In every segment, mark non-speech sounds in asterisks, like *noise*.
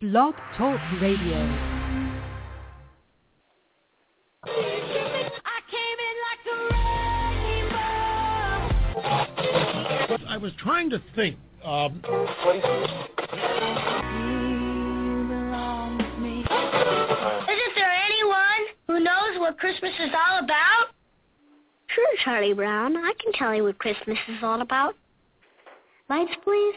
Blog Talk Radio. I was trying to think. Um, Isn't there anyone who knows what Christmas is all about? Sure, Charlie Brown. I can tell you what Christmas is all about. Lights, please.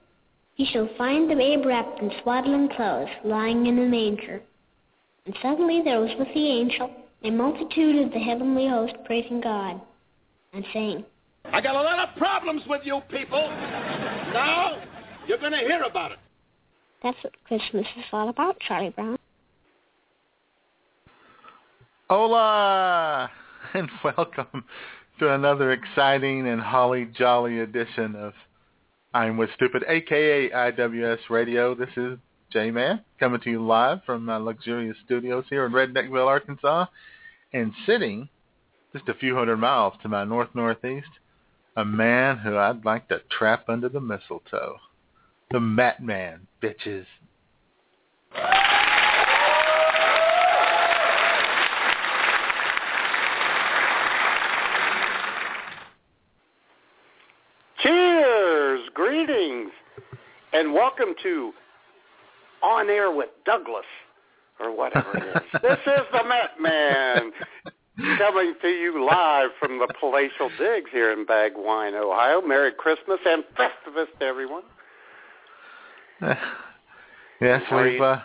You shall find the babe wrapped in swaddling clothes, lying in a manger. And suddenly there was with the angel a multitude of the heavenly host praising God, and saying, I got a lot of problems with you people. Now, you're going to hear about it. That's what Christmas is all about, Charlie Brown. Hola, and *laughs* welcome to another exciting and holly jolly edition of I'm with Stupid, aka IWS Radio. This is J-Man coming to you live from my luxurious studios here in Redneckville, Arkansas, and sitting just a few hundred miles to my north-northeast, a man who I'd like to trap under the mistletoe. The Mat Man, bitches. Cheers, greetings, and welcome to On Air with Douglas, or whatever it is. *laughs* this is the Met Man, coming to you live from the Palatial Digs here in Bagwine, Ohio. Merry Christmas and Festivus to everyone. *laughs* yes, we've. Uh,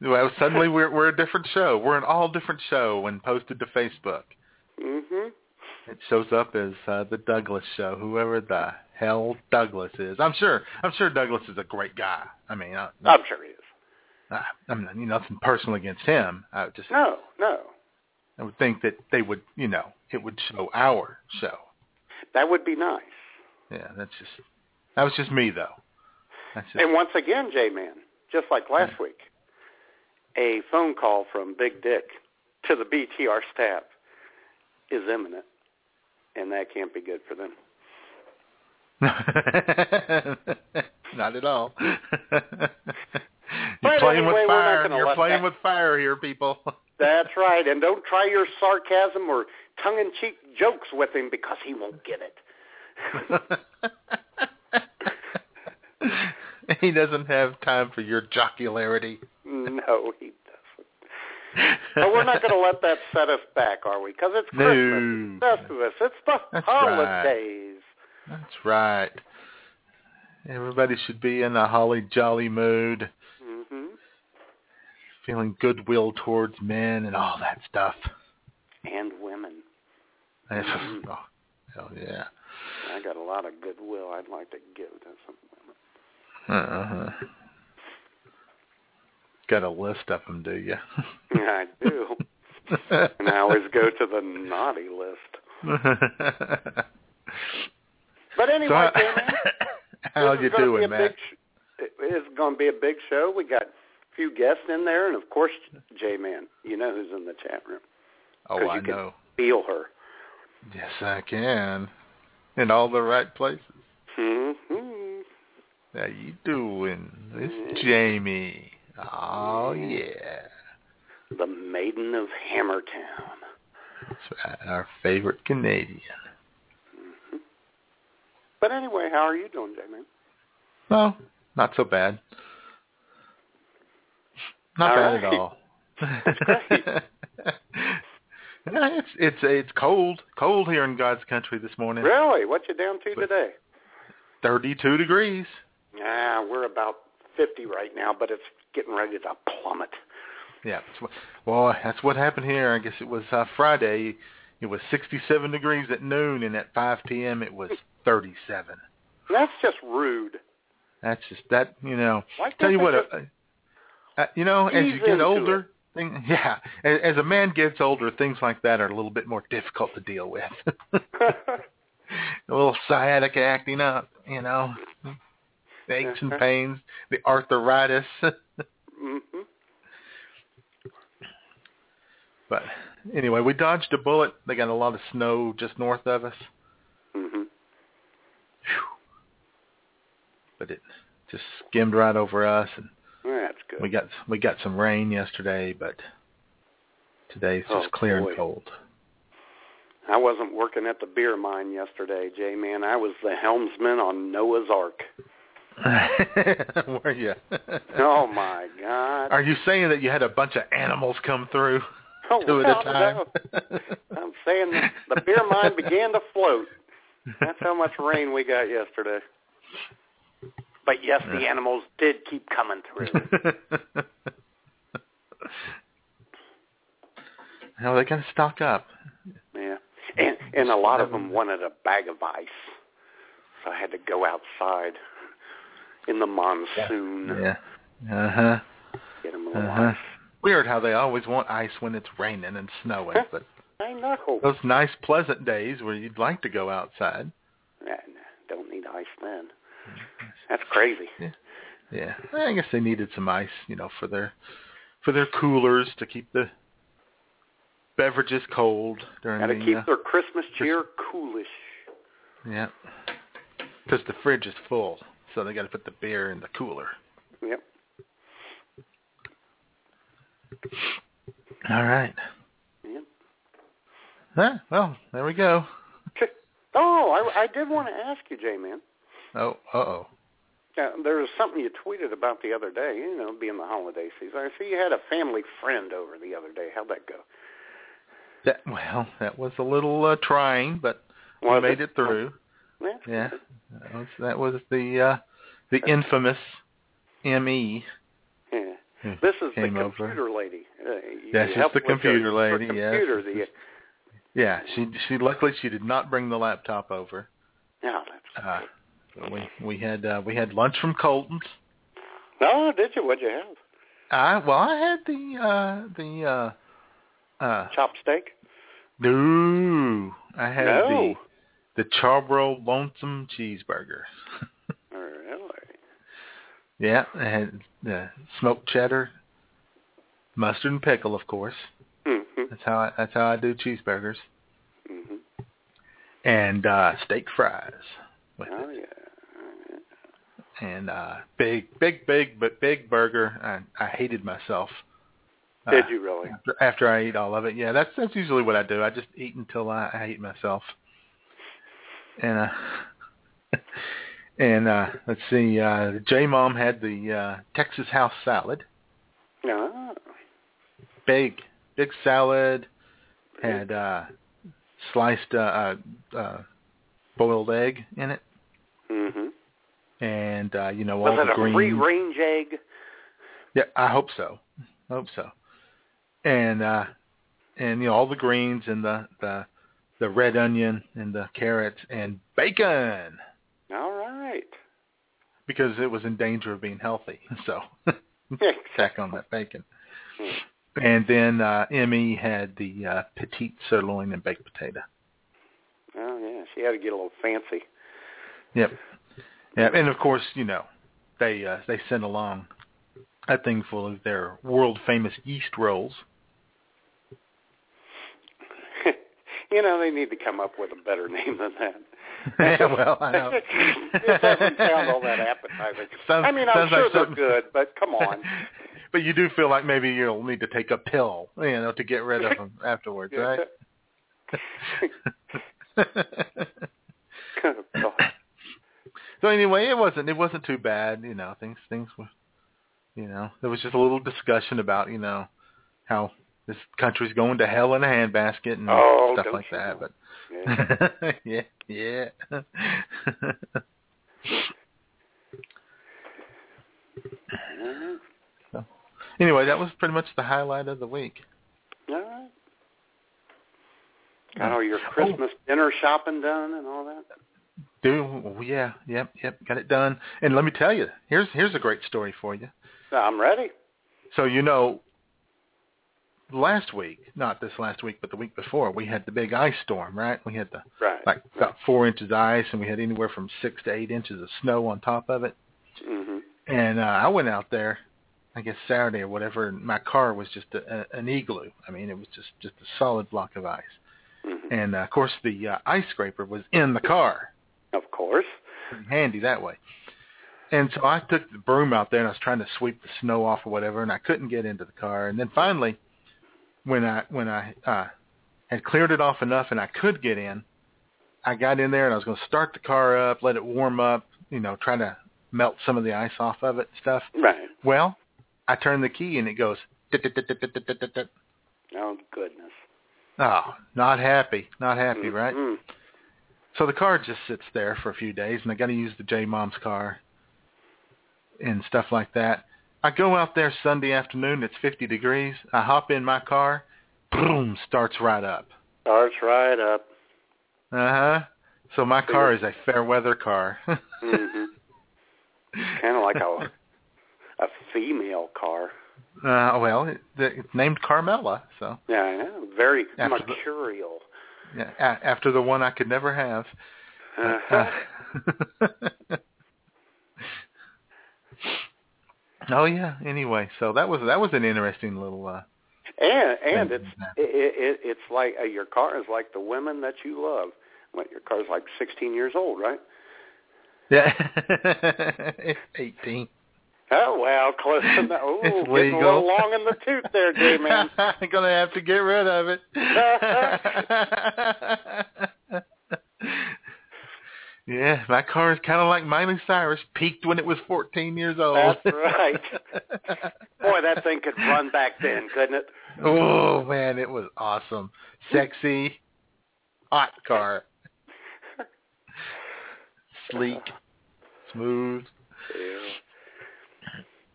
well, suddenly we're we're a different show. We're an all different show when posted to Facebook. hmm It shows up as uh, the Douglas Show, whoever the hell Douglas is. I'm sure. I'm sure Douglas is a great guy. I mean, I, I'm sure he is. I, I'm not, you nothing personal against him. I would just No, no. I would think that they would, you know, it would show our show. That would be nice. Yeah, that's just that was just me though. That's just And once again, J-Man, just like last week, a phone call from Big Dick to the BTR staff is imminent, and that can't be good for them. *laughs* not at all. You're But playing anyway, with fire. You're playing that- with fire here, people. *laughs* That's right, and don't try your sarcasm or tongue-in-cheek jokes with him because he won't get it. *laughs* he doesn't have time for your jocularity. no, he doesn't. But we're not going to let that set us back, are we? Because it's No. Christmas, it's Festivus, it's the That's right. That's right. Everybody should be in a holly jolly mood, hmm feeling goodwill towards men and all that stuff. And women. *laughs* oh, hell yeah. I got a lot of goodwill I'd like to give to some women. Uh-huh. Got a list of them, do you? *laughs* I do. And I always go to the naughty list. *laughs* But anyway, so, *laughs* how, you is gonna be doing, Matt? Sh- it is going to be a big show. We got a few guests in there, and of course, J-Man. You know who's in the chat room. Oh, I you can- know. Feel her. Yes, I can. In all the right places. Mm-hmm. How you doing? It's Mhm. Jamie. Oh yeah. The Maiden of Hammertown. That's right. Our favorite Canadian. But anyway, how are you doing, J-Man? Well, not so bad. Not All bad at all. *laughs* That's great. *laughs* Yeah, it's it's it's cold, cold here in God's country this morning. Really? What you down to But- today? Thirty-two degrees. Yeah, we're about 50 right now, but it's getting ready to plummet. Yeah. Well, that's what happened here. I guess it was uh, Friday. It was 67 degrees at noon, and at 5 p.m. it was 37. That's just rude. That's just that you know. Why Tell you what, they Uh, you know, as you get older, thing, *laughs* yeah, as, as a man gets older, things like that are a little bit more difficult to deal with. *laughs* *laughs* a little sciatic acting up, you know, aches and Uh-huh. pains, the arthritis. hmm but anyway, we dodged a bullet. They got a lot of snow just north of us. hmm Phew. But it just skimmed right over us, and That's good. we got we got some rain yesterday, but today's just Oh, clear boy. and cold. I wasn't working at the beer mine yesterday, Jay man. I was the helmsman on Noah's Ark. *laughs* Were you? *laughs* Oh my God! Are you saying that you had a bunch of animals come through *laughs* oh, two at a time? no. I'm saying the beer mine began to float. That's how much rain we got yesterday. But yes, the animals did keep coming through. How they gotta stock up. Yeah, and and a lot of them wanted a bag of ice, so I had to go outside in the monsoon Yeah. Uh huh. get them a little Uh huh. ice. Weird how they always want ice when it's raining and snowing, but I know. those nice pleasant days where you'd like to go outside. Nah, nah, don't need ice then. That's crazy. Yeah. Yeah. I guess they needed some ice, you know, for their for their coolers to keep the beverages cold during Got to the keep uh, their Christmas cheer coolish. yeah. Because the fridge is full, so they got to put the beer in the cooler. Yep. All right. Yep. Huh? Well, there we go. Oh, I, I did want to ask you, Jay, man. Oh, uh oh. Uh, there was something you tweeted about the other day. You know, being the holiday season. I see you had a family friend over the other day. How'd that go? That well, that was a little uh, trying, but we made it through. Yeah. Yeah, that was that was the uh, the infamous Me. Yeah. This is the computer over. lady. Uh, you Yeah, the computer your lady, yes. Computer. The, Yeah, she she luckily she did not bring the laptop over. yeah, that's Uh, we we had uh, we had lunch from Colton's. No, did you? What'd you have? I well I had the uh the uh uh Chopped steak? no I had No. the the Charbroil lonesome cheeseburger. *laughs* Really? yeah, I had the smoked cheddar, mustard and pickle, of course. Mm-hmm. That's how I, that's how I do cheeseburgers Mm-hmm. and uh steak fries with Oh it. yeah. And uh big big big but big burger. I I hated myself. uh, Did you really? After, after I eat all of it, yeah, that's that's usually what I do. I just eat until I, I hate myself. And uh *laughs* and uh let's see, uh J Mom had the uh Texas house salad. No. Big big salad. Had uh sliced uh, uh uh boiled egg in it. Mm-hmm. And uh, you know, Was all it the a greens. free range egg? Yeah, I hope so. I hope so. And uh and you know all the greens and the the the red onion and the carrots and bacon All right. because it was in danger of being healthy. *laughs* So *laughs* tack on that bacon. And then uh Emmy had the uh petite sirloin and baked potato. Oh yeah, she had to get a little fancy. Yep. Yeah, and of course, you know, they uh they send along a thing full of their world famous yeast rolls. *laughs* you know, they need to come up with a better name than that. yeah, *laughs* well, I know. *laughs* it doesn't sound all that appetizing. Sounds- I mean, I'm sure like they're something- good, but come on. but you do feel like maybe you'll need to take a pill, you know, to get rid of them afterwards, right? Oh, God. So anyway, it wasn't it wasn't too bad, you know. Things things were, you know, there was just a little discussion about you know how this country's going to hell in a handbasket and Oh, stuff like that. know. But *laughs* Yeah. yeah, yeah. *laughs* so, anyway, that was pretty much the highlight of the week. All right. Got all your oh. Christmas dinner shopping done and all that? Do yeah, yep, yep, got it done. And let me tell you, here's here's a great story for you. I'm ready. So you know, last week, not this last week, but the week before, we had the big ice storm, right? We had the Right. like about four inches of ice, and we had anywhere from six to eight inches of snow on top of it. hmm And uh, I went out there, I guess Saturday or whatever, and my car was just a, a, an igloo. I mean, it was just just a solid block of ice. hmm And uh, of course, the uh, ice scraper was in the car. Of course. Handy that way. And so I took the broom out there and I was trying to sweep the snow off or whatever, and I couldn't get into the car. And then finally, when I when I uh, had cleared it off enough and I could get in, I got in there and I was going to start the car up, let it warm up, you know, try to melt some of the ice off of it and stuff. Right. Well, I turn the key and it goes. Oh goodness. Oh, not happy, not happy, right? So the car just sits there for a few days, and I got to use the J Mom's car and stuff like that. I go out there Sunday afternoon. It's 50 degrees. I hop in my car. Boom! Starts right up. Starts right up. Uh huh. So my car is a fair weather car. *laughs* mm-hmm. kind of like a a female car. uh, well, it, it's named Carmela, so Yeah, I know. Very After mercurial. After the one I could never have. Uh-huh. Uh, *laughs* oh yeah. Anyway, so that was that was an interesting little. uh and and it's it, it it's like uh, your car is like the women that you love. Like your car's like 16 years old, right? Yeah. it's *laughs* 18. Oh well, close enough. *laughs* Oh, It's getting a legal. little long in the tooth there, J man. I'm *laughs* gonna have to get rid of it. *laughs* yeah, my car is kind of like Miley Cyrus, peaked when it was 14 years old. That's right. Boy, that thing could run back then, couldn't it? oh man, it was awesome, sexy, hot car, sleek, smooth.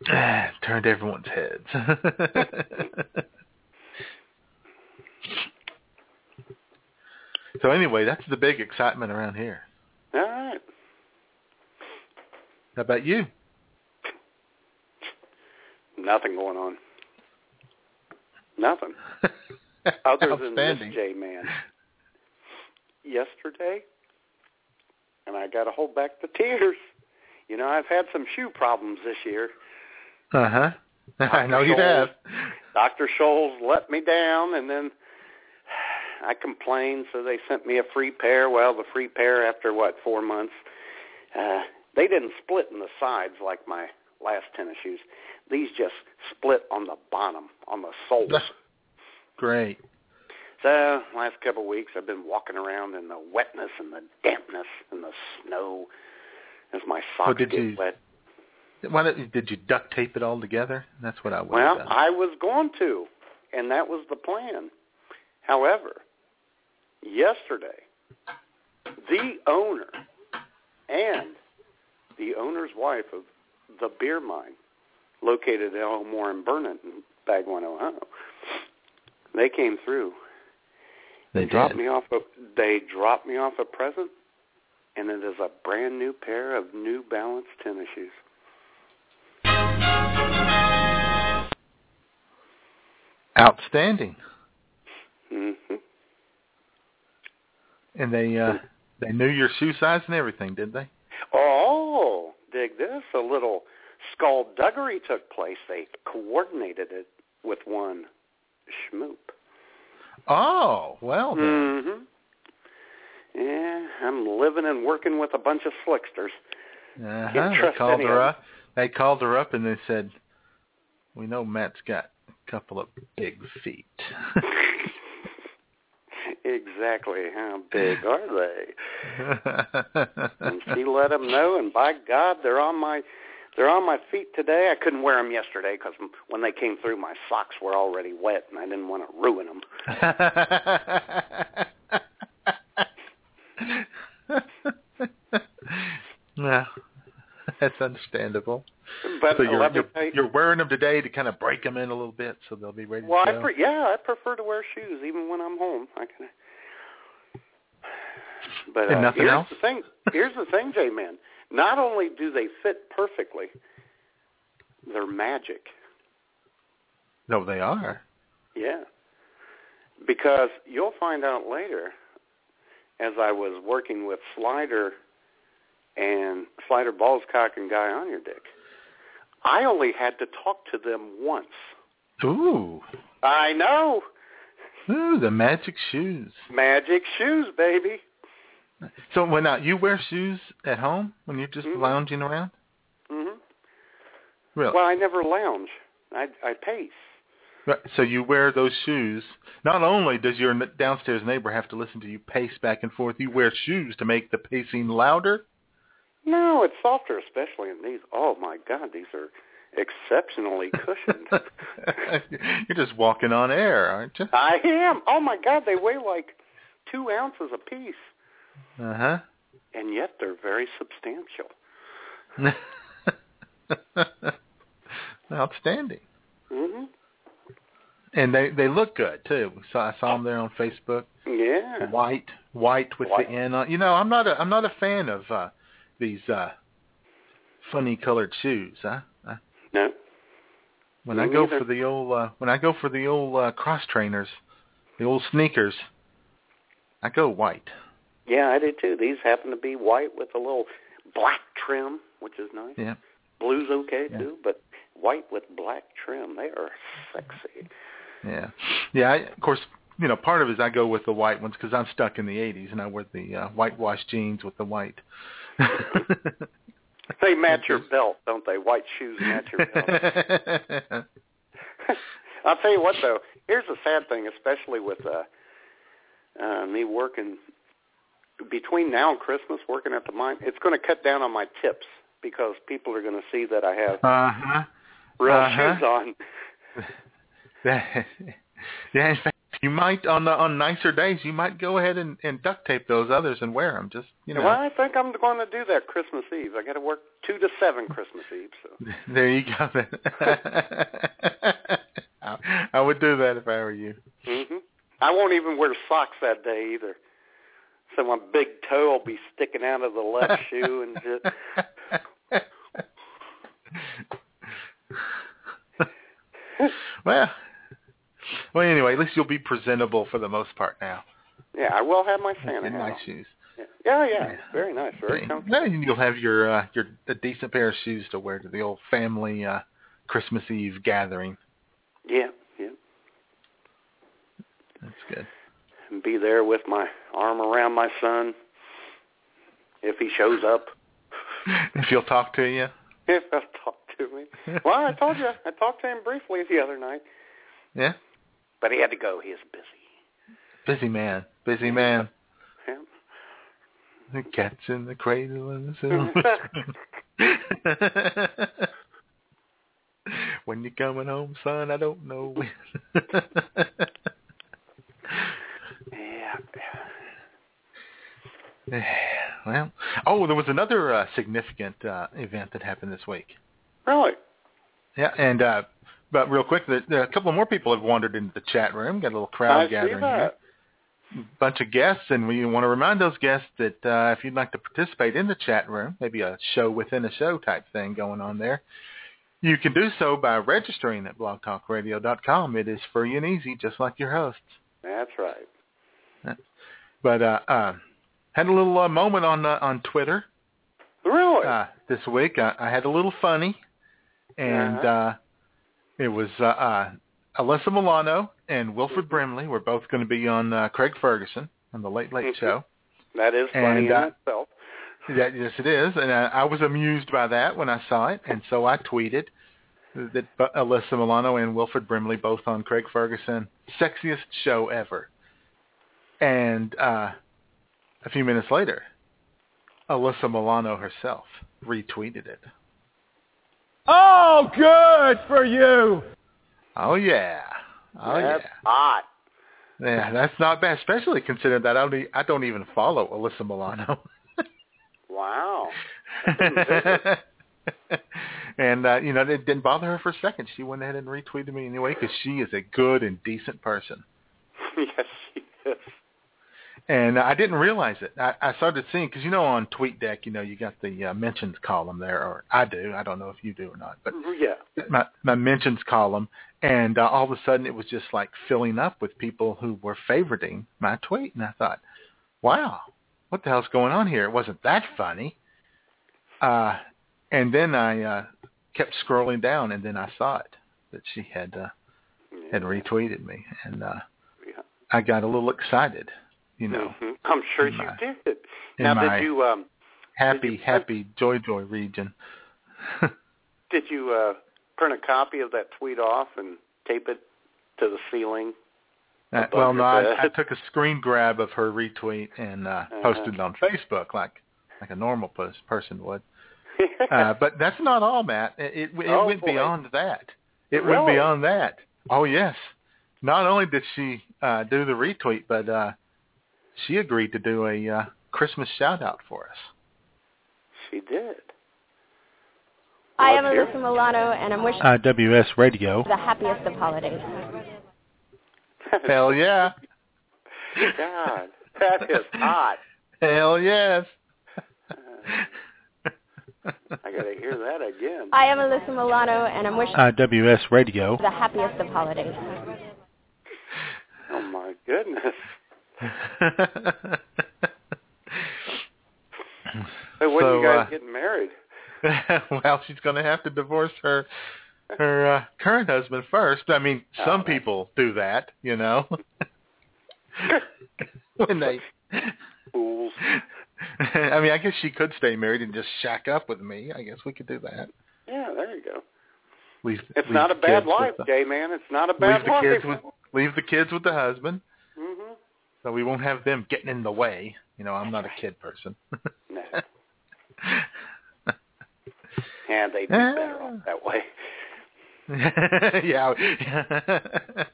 *sighs* Turned everyone's heads. *laughs* so anyway, that's the big excitement around here. All right. How about you? Nothing going on. Nothing. *laughs* Other than this. J man. Yesterday, and I got to hold back the tears. You know, I've had some shoe problems this year. Uh huh. *laughs* I know you have. Dr. Scholl's let me down, and then I complained, so they sent me a free pair. Well, the free pair after what four months, uh, they didn't split in the sides like my last tennis shoes. These just split on the bottom, on the soles. *laughs* Great. So last couple of weeks, I've been walking around in the wetness and the dampness and the snow as my socks Oh, get you- wet. Why don't, did you duct tape it all together? That's what I would Well, done. I was going to, and that was the plan. However, yesterday, the owner and the owner's wife of the beer mine, located in Elmore and Burnett in Bagwan, Ohio, they came through. They dropped did. me off. A, they dropped me off a present, and it is a brand new pair of New Balance tennis shoes. Outstanding. hmm And they uh *laughs* they knew your shoe size and everything, did they? Oh, dig this. A little skullduggery took place. They coordinated it with one schmoop. Oh, well then. Mm-hmm. Yeah, I'm living and working with a bunch of slicksters. Uh-huh. They called her up. They called her up and they said, "We know Matt's got couple of big feet." *laughs* exactly. How big are they? *laughs* And she let them know, and by God, they're on my they're on my feet today. I couldn't wear them yesterday because when they came through, my socks were already wet, and I didn't want to ruin them. yeah, *laughs* that's understandable. But so you're you're, you're wearing them today to kind of break them in a little bit, so they'll be ready Well, to I pre- yeah, I prefer to wear shoes even when I'm home. I can. *sighs* But And uh, nothing here's else? the thing. Here's the thing, J Man. Not only do they fit perfectly, they're magic. No, they are. Yeah. Because you'll find out later, as I was working with Slider and Slider Ballscock and Guy on your dick, I only had to talk to them once. Ooh. I know. Ooh, the magic shoes. Magic shoes, baby. So when uh, you wear shoes at home when you're just Mhm. lounging around? hmm Really? Well, I never lounge. I I pace. Right, So you wear those shoes. Not only does your downstairs neighbor have to listen to you pace back and forth, you wear shoes to make the pacing louder. No, it's softer, especially in these. Oh my God, these are exceptionally cushioned. *laughs* you're just walking on air, aren't you? I am. Oh my God, they weigh like two ounces a piece, Uh huh. and yet they're very substantial. *laughs* Outstanding. hmm And they they look good too. So I saw them there on Facebook. Yeah. White, white with White. the N on. You know, I'm not a I'm not a fan of uh these uh funny colored shoes. Huh? Uh, No. when Me I go neither. for the old uh when I go for the old uh cross trainers, the old sneakers, I go white. Yeah, I do too. These happen to be white with a little black trim, which is nice. Yeah. Blue's okay Yeah. too, but white with black trim, they are sexy. Yeah, yeah. I, of course, you know, part of it is I go with the white ones because I'm stuck in the '80s and I wear the uh, whitewashed jeans with the white. *laughs* They match your belt, don't they? White shoes match your belt. *laughs* I'll tell you what though, here's the sad thing, especially with uh, uh, me working between now and Christmas, working at the mine. It's going to cut down on my tips because people are going to see that I have uh huh. real Uh-huh. shoes on. yeah. In fact, you might on the, on nicer days you might go ahead and, and duct tape those others and wear them. Just you know. Well, I think I'm going to do that Christmas Eve. I got to work two to seven Christmas Eve. So *laughs* There you go. Then. *laughs* I, I would do that if I were you. hmm I won't even wear socks that day either. So my big toe will be sticking out of the left *laughs* shoe and just. well, well. Anyway, at least you'll be presentable for the most part now. Yeah, I will have my Santa hat nice on. shoes. Yeah, yeah, very nice, very comfortable. Now you'll have your uh, your a decent pair of shoes to wear to the old family uh, Christmas Eve gathering. Yeah, yeah. That's good. And be there with my arm around my son if he shows up. *laughs* if he'll talk to you. If he'll talk to me. Well, I told you, I talked to him briefly the other night, Yeah. But he had to go. He is busy. Busy man. Busy man. Yeah. The cat's in the cradle and the sun. *laughs* *laughs* when you're coming home, son? I don't know when. *laughs* Yeah. *sighs* well, oh, there was another uh, significant uh, event that happened this week. Really? Yeah, and uh, but real quick, there, there, a couple more people have wandered into the chat room. Got a little crowd I gathering here. Bunch of guests, and we want to remind those guests that uh, if you'd like to participate in the chat room, maybe a show within a show type thing going on there, you can do so by registering at blogtalkradio.com. It is free and easy, just like your hosts. That's right. But uh, uh, had a little uh, moment on uh, on Twitter Really? uh, this week. I, I had a little funny, and Uh-huh. Uh, it was uh, uh, Alyssa Milano and Wilford Brimley were both going to be on uh, Craig Ferguson on the Late Late Mhm. Show. that is funny and, in uh, itself. That, yes, it is, and I, I was amused by that when I saw it, and so I tweeted that uh, Alyssa Milano and Wilford Brimley both on Craig Ferguson, sexiest show ever. And uh, a few minutes later, Alyssa Milano herself retweeted it. Oh, good for you. Oh yeah, oh That's yeah, hot. yeah. That's not bad, especially considering that I don't, e- I don't even follow Alyssa Milano. *laughs* Wow. *laughs* and uh, you know, it didn't bother her for a second. She went ahead and retweeted me anyway because she is a good and decent person. *laughs* yes, she is. And I didn't realize it. I, I started seeing because you know on TweetDeck, you know, you got the uh, mentions column there, or I do. I don't know if you do or not, but Yeah. my my mentions column, and uh, all of a sudden it was just like filling up with people who were favoriting my tweet, and I thought, wow, what the hell's going on here? It wasn't that funny. Uh, and then I uh, kept scrolling down, and then I saw it that she had uh, had retweeted me, and uh. I got a little excited. You know, Mhm. I'm sure in you did. Now, did you um happy, you- happy, joy, joy region. *laughs* did you uh print a copy of that tweet off and tape it to the ceiling? Uh, well, no, I, I took a screen grab of her retweet and uh, Uh-huh. posted it on Facebook like like a normal pers- person would. *laughs* Uh, but that's not all, Matt. It it, it Oh, went boy. beyond that. It went beyond that. Oh yes. Not only did she uh, do the retweet, but uh, she agreed to do a uh, Christmas shout out for us. she did. I am Alyssa Milano, and I'm wishing IWS Radio. the happiest of holidays. *laughs* Hell yeah. God, that is hot. *laughs* Hell yes. *laughs* I gotta hear that again. I am Alyssa Milano, and I'm wishing IWS Radio. the happiest of holidays. Oh my goodness. Hey, when So, you guys uh, getting married? *laughs* well, she's going to have to divorce her her uh, current husband first. I mean, Oh, some people do that, you know. *laughs* when they Fools. *laughs* I mean, I guess she could stay married and just shack up with me. I guess we could do that. Yeah, there you go. Leave, It's leave not a bad life, the- gay man. It's not a bad leave the life. kids with leave the kids with the husband, so we won't have them getting in the way. You know, I'm not a kid person. No. *laughs* Yeah, they'd be better off that way. *laughs* yeah. *laughs*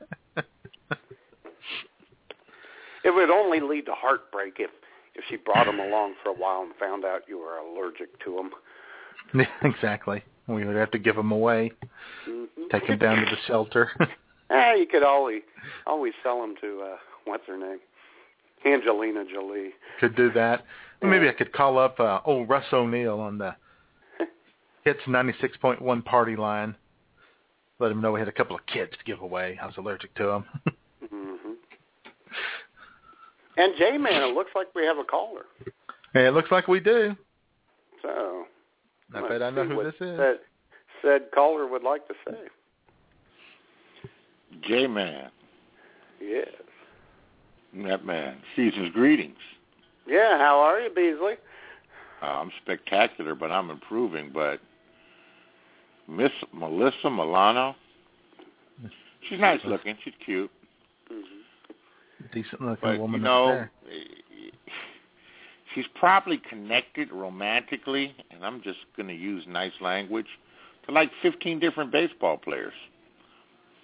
It would only lead to heartbreak if if she brought him along for a while and found out you were allergic to him. exactly. We would have to give them away, Mm-hmm. take them down to the shelter. Ah, you could always always sell them to uh what's her name, Angelina Jolie. could do that. Well, Maybe I could call up uh, old Russ O'Neill on the *laughs* Hits 96.1 party line. Let him know we had a couple of kids to give away. I was allergic to them. hmm And J Man, it looks like we have a caller. hey, it looks like we do. So I bet I know who this is. Said, said caller would like to say. J-Man, Yes. That man. Season's greetings. Yeah. How are you, Beasley? Uh, I'm spectacular, but I'm improving. But Miss Melissa Milano, she's nice looking. She's cute. Mm-hmm. Decent looking But, woman you know, there. eh, she's probably connected romantically, and I'm just going to use nice language, to like 15 different baseball players.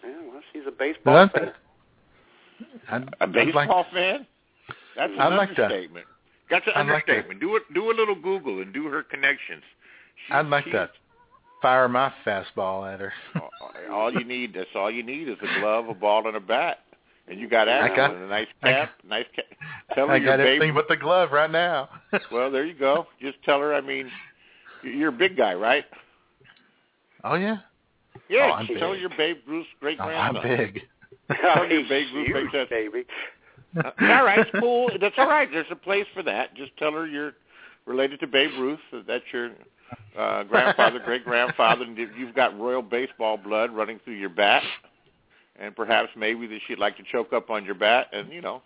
Yeah. Well, she's a baseball Well, fan. I'd, A I'd like- baseball fan? That's an I'd like understatement. That's an I'd like to- understatement. do it. Do a little Google and do her connections. She- I'd like to fire my fastball at her. *laughs* all- you need. That's all you need is a glove, a ball, and a bat, and you got action. got- and a nice I cap. nice cap. Tell her I your got baby. everything but the glove right now. *laughs* Well, there you go. Just tell her. I mean, you're a big guy, right? oh yeah. Yeah. Oh, I'm tell big. your Babe Ruth's great Oh, I'm big. Oh, your he's Babe Ruth huge, makes baby. Uh, all right, it's cool. That's all right. There's a place for that. Just tell her you're related to Babe Ruth. that That's your uh, grandfather, *laughs* great grandfather, and you've got royal baseball blood running through your bat. And perhaps maybe that she'd like to choke up on your bat, and you know,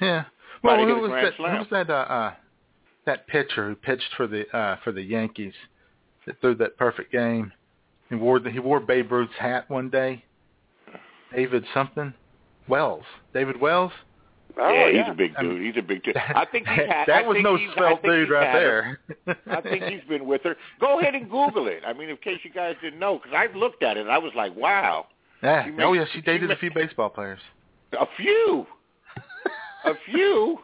Yeah. Might Well, have hit who was that? Who was that? Uh, uh, that pitcher who pitched for the uh, for the Yankees that threw that perfect game. He wore the, he wore Babe Ruth's hat one day. David something, Wells. David Wells. Oh, yeah, yeah. he's a big I'm- dude. Um, he's a big dude. I think he's *laughs* had. that I was think no he's- svelte dude right there. *laughs* I think he's been with her. Go ahead and Google it. I mean, in case you guys didn't know, because I looked at it and I was like, wow, Yeah. She oh yeah, she she dated ma- a few baseball players. a few, a *laughs* few,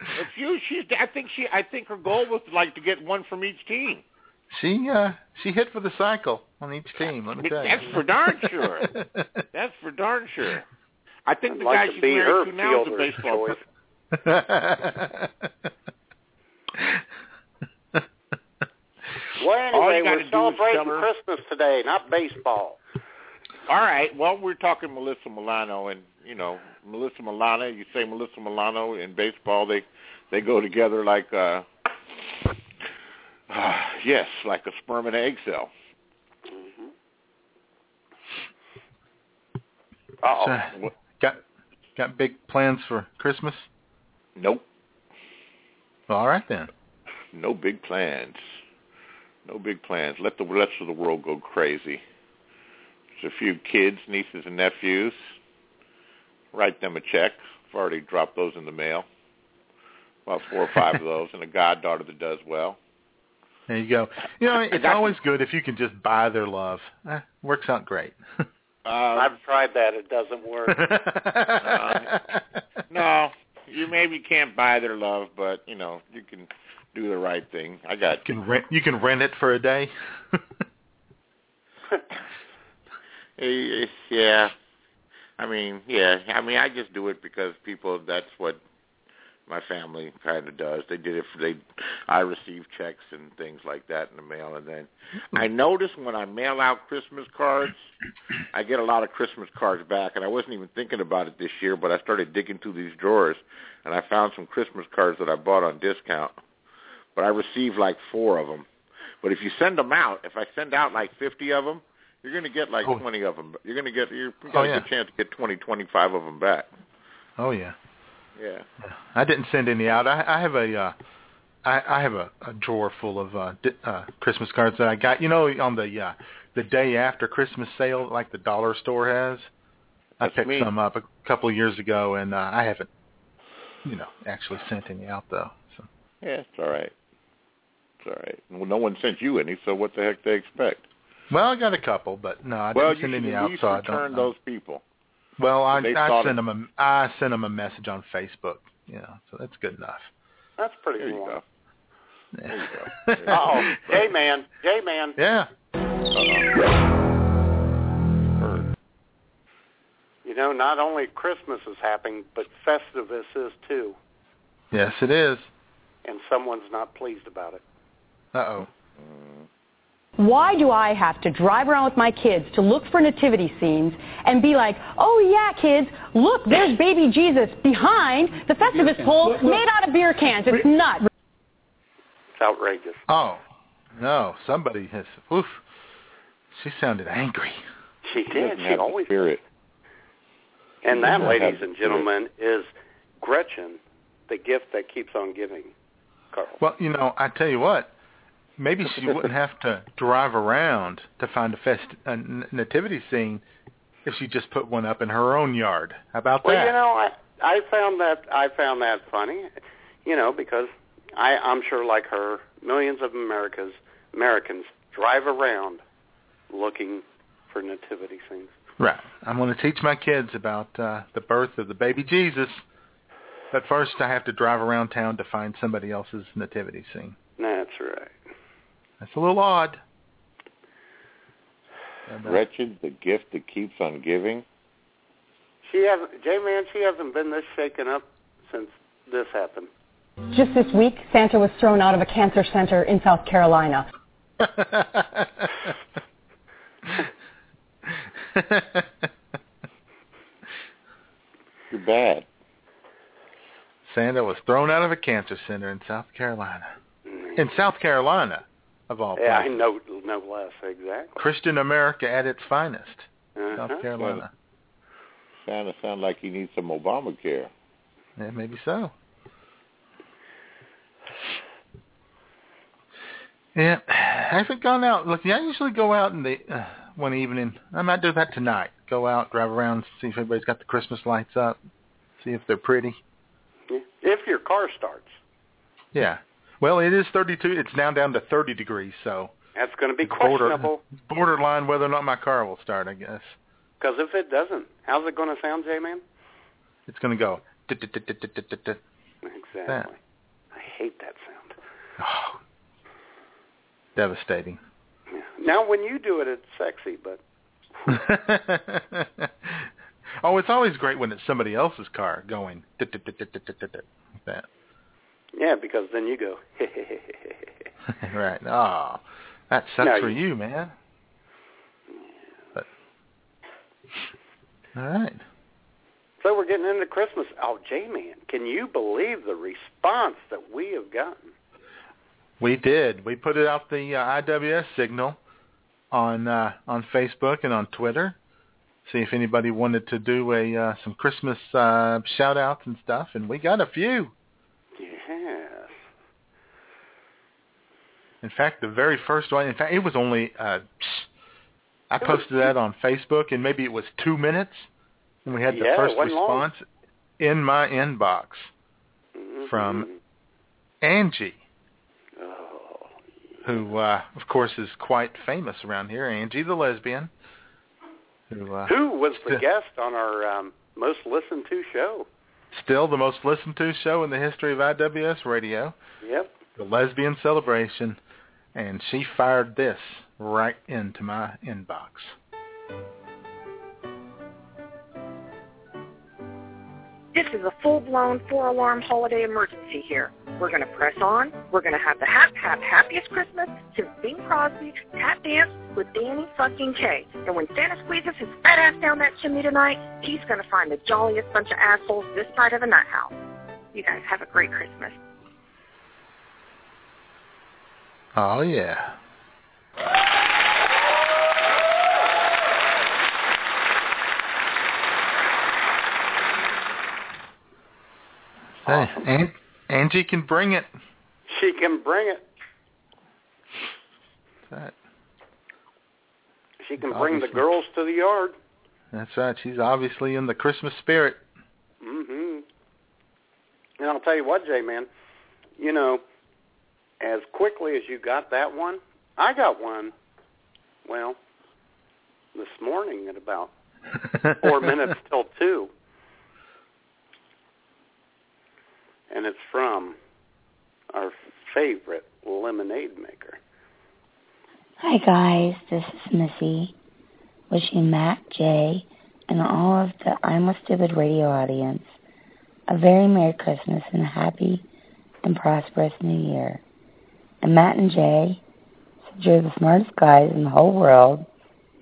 a few. She's. I think she. I think her goal was like to get one from each team. She uh she hit for the cycle on each team. Let me tell you. That's for darn *laughs* sure. That's for darn sure. I think I'd the like guy to she's be her married to now is a baseball choice. player. *laughs* Well, All you anyway, gotta we're celebrating Christmas today, not baseball. All right. Well, we're talking Melissa Milano, and you know Melissa Milano. You say Melissa Milano in baseball, they they go together like uh, uh *sighs* yes, like a sperm and egg cell. Mm-hmm. Uh-oh. So, got got big plans for Christmas? Nope. Well, all right then. No big plans. No big plans. Let the rest of the world go crazy. There's a few kids, nieces and nephews. Write them a check. I've already dropped those in the mail. About four or five of *laughs* those, and a goddaughter that does well. There you go. You know, *laughs* it's always good if you can just buy their love. Eh, works out great. Uh, *laughs* I've tried that. It doesn't work. *laughs* uh, no, you maybe can't buy their love, but you know you can do the right thing. I got you can rent. You can rent it for a day. yeah, I mean, yeah, I mean, I just do it because people. That's what my family kind of does. They did it for they. I receive checks and things like that in the mail, and then I notice when I mail out Christmas cards, I get a lot of Christmas cards back, and I wasn't even thinking about it this year, but I started digging through these drawers, and I found some Christmas cards that I bought on discount. But I received like four of them. But if you send them out, if I send out like fifty of them, you're going to get like Oh. twenty of them. You're going to get you're Oh, got a yeah. good chance to get twenty, twenty-five of them back. Oh yeah. Yeah. I didn't send any out. I, I have a uh, I, I have a, a drawer full of uh, di- uh, Christmas cards that I got. You know, on the uh, the day after Christmas sale, like the dollar store has. I picked me. some up a couple of years ago, and uh, I haven't, you know, actually sent any out though. So Yeah, it's all right. It's all right. Well, no one sent you any, so what the heck they expect? well, I got a couple, but no, I well, didn't you send should any out, least so I return don't. know. those people. Well, I, I sent it- them a I sent them a message on Facebook. You know, so that's good enough. That's pretty There you cool. There you go. There you go. *laughs* Oh, J man, J man. Yeah. Heard. You know, not only Christmas is happening, but Festivus is too, Yes, it is. and someone's not pleased about it. Uh oh. Why do I have to drive around with my kids to look for nativity scenes and be like, oh yeah, kids, look, there's *coughs* baby Jesus behind the Festivus pole made out of beer cans. It's nuts. It's outrageous. Oh no! Somebody has. Oof. She sounded angry. She did. doesn't She always. spirit. And that, ladies and gentlemen, is Gretchen, the gift that keeps on giving. Carl. Well, you know, I tell you what. Maybe *laughs* she wouldn't have to drive around to find a fest a nativity scene if she just put one up in her own yard. How about Well, that? you know, I I found that I found that funny, you know, because I I'm sure like her, millions of Americas Americans drive around looking for nativity scenes. Right. I'm going to teach my kids about uh, the birth of the baby Jesus. But first, I have to drive around town to find somebody else's nativity scene. That's right. That's a little odd. And, uh, Wretched, the gift that keeps on giving. She hasn't, J man, she hasn't been this shaken up since this happened. Just this week, Santa was thrown out of a cancer center in South Carolina. *laughs* Too bad. Santa was thrown out of a cancer center in South Carolina. In South Carolina, of all Yeah, I places. know, no less exactly. Christian America at its finest. Uh-huh. South Carolina. Santa sound like he needs some Obamacare. Yeah, maybe so. Yeah, I haven't gone out. Look, I usually go out in the uh, one evening. I might do that tonight. Go out, drive around, see if everybody's got the Christmas lights up, see if they're pretty. If your car starts, Yeah. Well, it is 32. It's now down to 30 degrees, so that's going to be it's border, questionable. borderline whether or not my car will start. I guess Because if it doesn't, how's it going to sound, J man? it's going to go. Exactly. That. I hate that sound. Oh, devastating. Yeah. Now, when you do it, it's sexy, but oh, it's always great when it's somebody else's car going like that. Yeah, because then you go. right. Oh, that sucks No, for you- you, man. But All right. So we're getting into Christmas. Oh, J-Man, can you believe the response that we have gotten? We did. We put it out the uh, IWS signal on uh, on Facebook and on Twitter. See if anybody wanted to do a uh, some Christmas uh, shout outs and stuff, and we got a few. Yes. In fact, the very first one. In fact, it was only. Uh, I posted that on Facebook, and maybe it was two minutes, and we had the Yeah, first wasn't long. response in my inbox Mhm. from Angie, Oh, who, uh, of course, is quite famous around here. Angie, the lesbian, who, uh, who was the Still- guest on our um, most listened to show? still the most listened to show in the history of IWS radio, Yep. The Lesbian Celebration, and she fired this right into my inbox. This is a full-blown four-alarm holiday emergency here. We're going to press on. We're going to have the hap hap happiest Christmas since Bing Crosby tap dance with Danny fucking Kaye. And when Santa squeezes his fat ass down that chimney tonight, he's going to find the jolliest bunch of assholes this side of the nut house. You guys have a great Christmas. Oh yeah. Hey, An- Angie can bring it. She can bring it. That- She can bring the girls to the yard. That's right. She's obviously in the Christmas spirit. hmm And I'll tell you what, Jay, man, you know, as quickly as you got that one, I got one, well, this morning at about four *laughs* minutes till two. And it's from our favorite lemonade maker. Hi guys, this is Missy. Wishing Matt, Jay, and all of the I'm a Stupid radio audience a very Merry Christmas and a happy and prosperous New Year. And Matt and Jay, since you're the smartest guys in the whole world,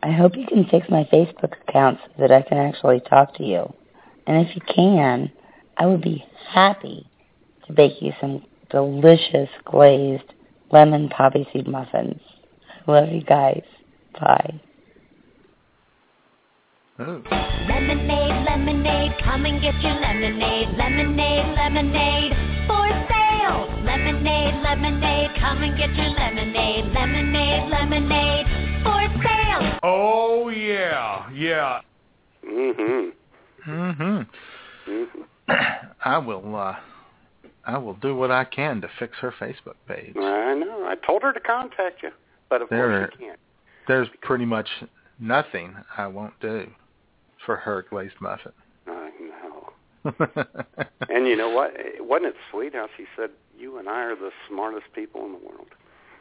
I hope you can fix my Facebook account so that I can actually talk to you. And if you can, I would be happy to bake you some delicious glazed lemon poppy seed muffins. I love you guys. Bye. Oh. Lemonade, lemonade, come and get your lemonade. Lemonade, lemonade, for sale. Lemonade, lemonade, come and get your lemonade. Lemonade, lemonade, for sale. Oh yeah, yeah. Mm Mhm. Mhm. Mhm. I will. uh I will do what I can to fix her Facebook page. I know. I told her to contact you, but of There- course she can't. There's pretty much nothing I won't do for her glazed muffin. *laughs* And you know what? Wasn't it sweet how she said, "You and I are the smartest people in the world."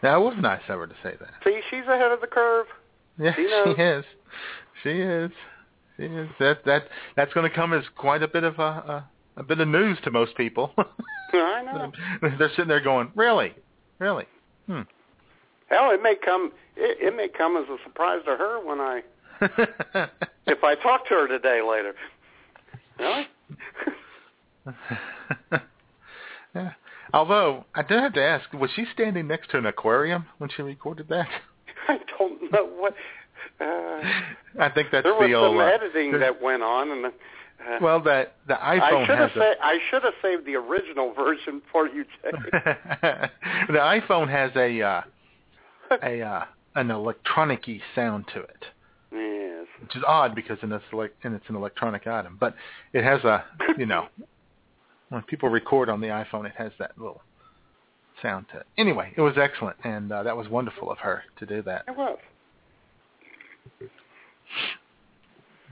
that was nice of her to say that. See, she's ahead of the curve. Yeah, She *laughs* she is. She is. She is. That that that's going to come as quite a bit of a, a a bit of news to most people. *laughs* I know. They're sitting there going, "Really, really." Hmm. Hell, it may come. It, it may come as a surprise to her when I, if I talk to her today later. Really? *laughs* yeah. Although I did have to ask, was she standing next to an aquarium when she recorded that? *laughs* I don't know what. Uh, I think that's there was the old. some uh, editing that went on, and uh, well, that the I iPhone should has have sa- I should have saved the original version for you, Jay. *laughs* the iPhone has a uh, a uh, an electronic-y sound to it, yes. which is odd because in elec- and it's an electronic item, but it has a you know when people record on the iPhone, it has that little sound to it. Anyway, it was excellent, and uh, that was wonderful of her to do that. It was.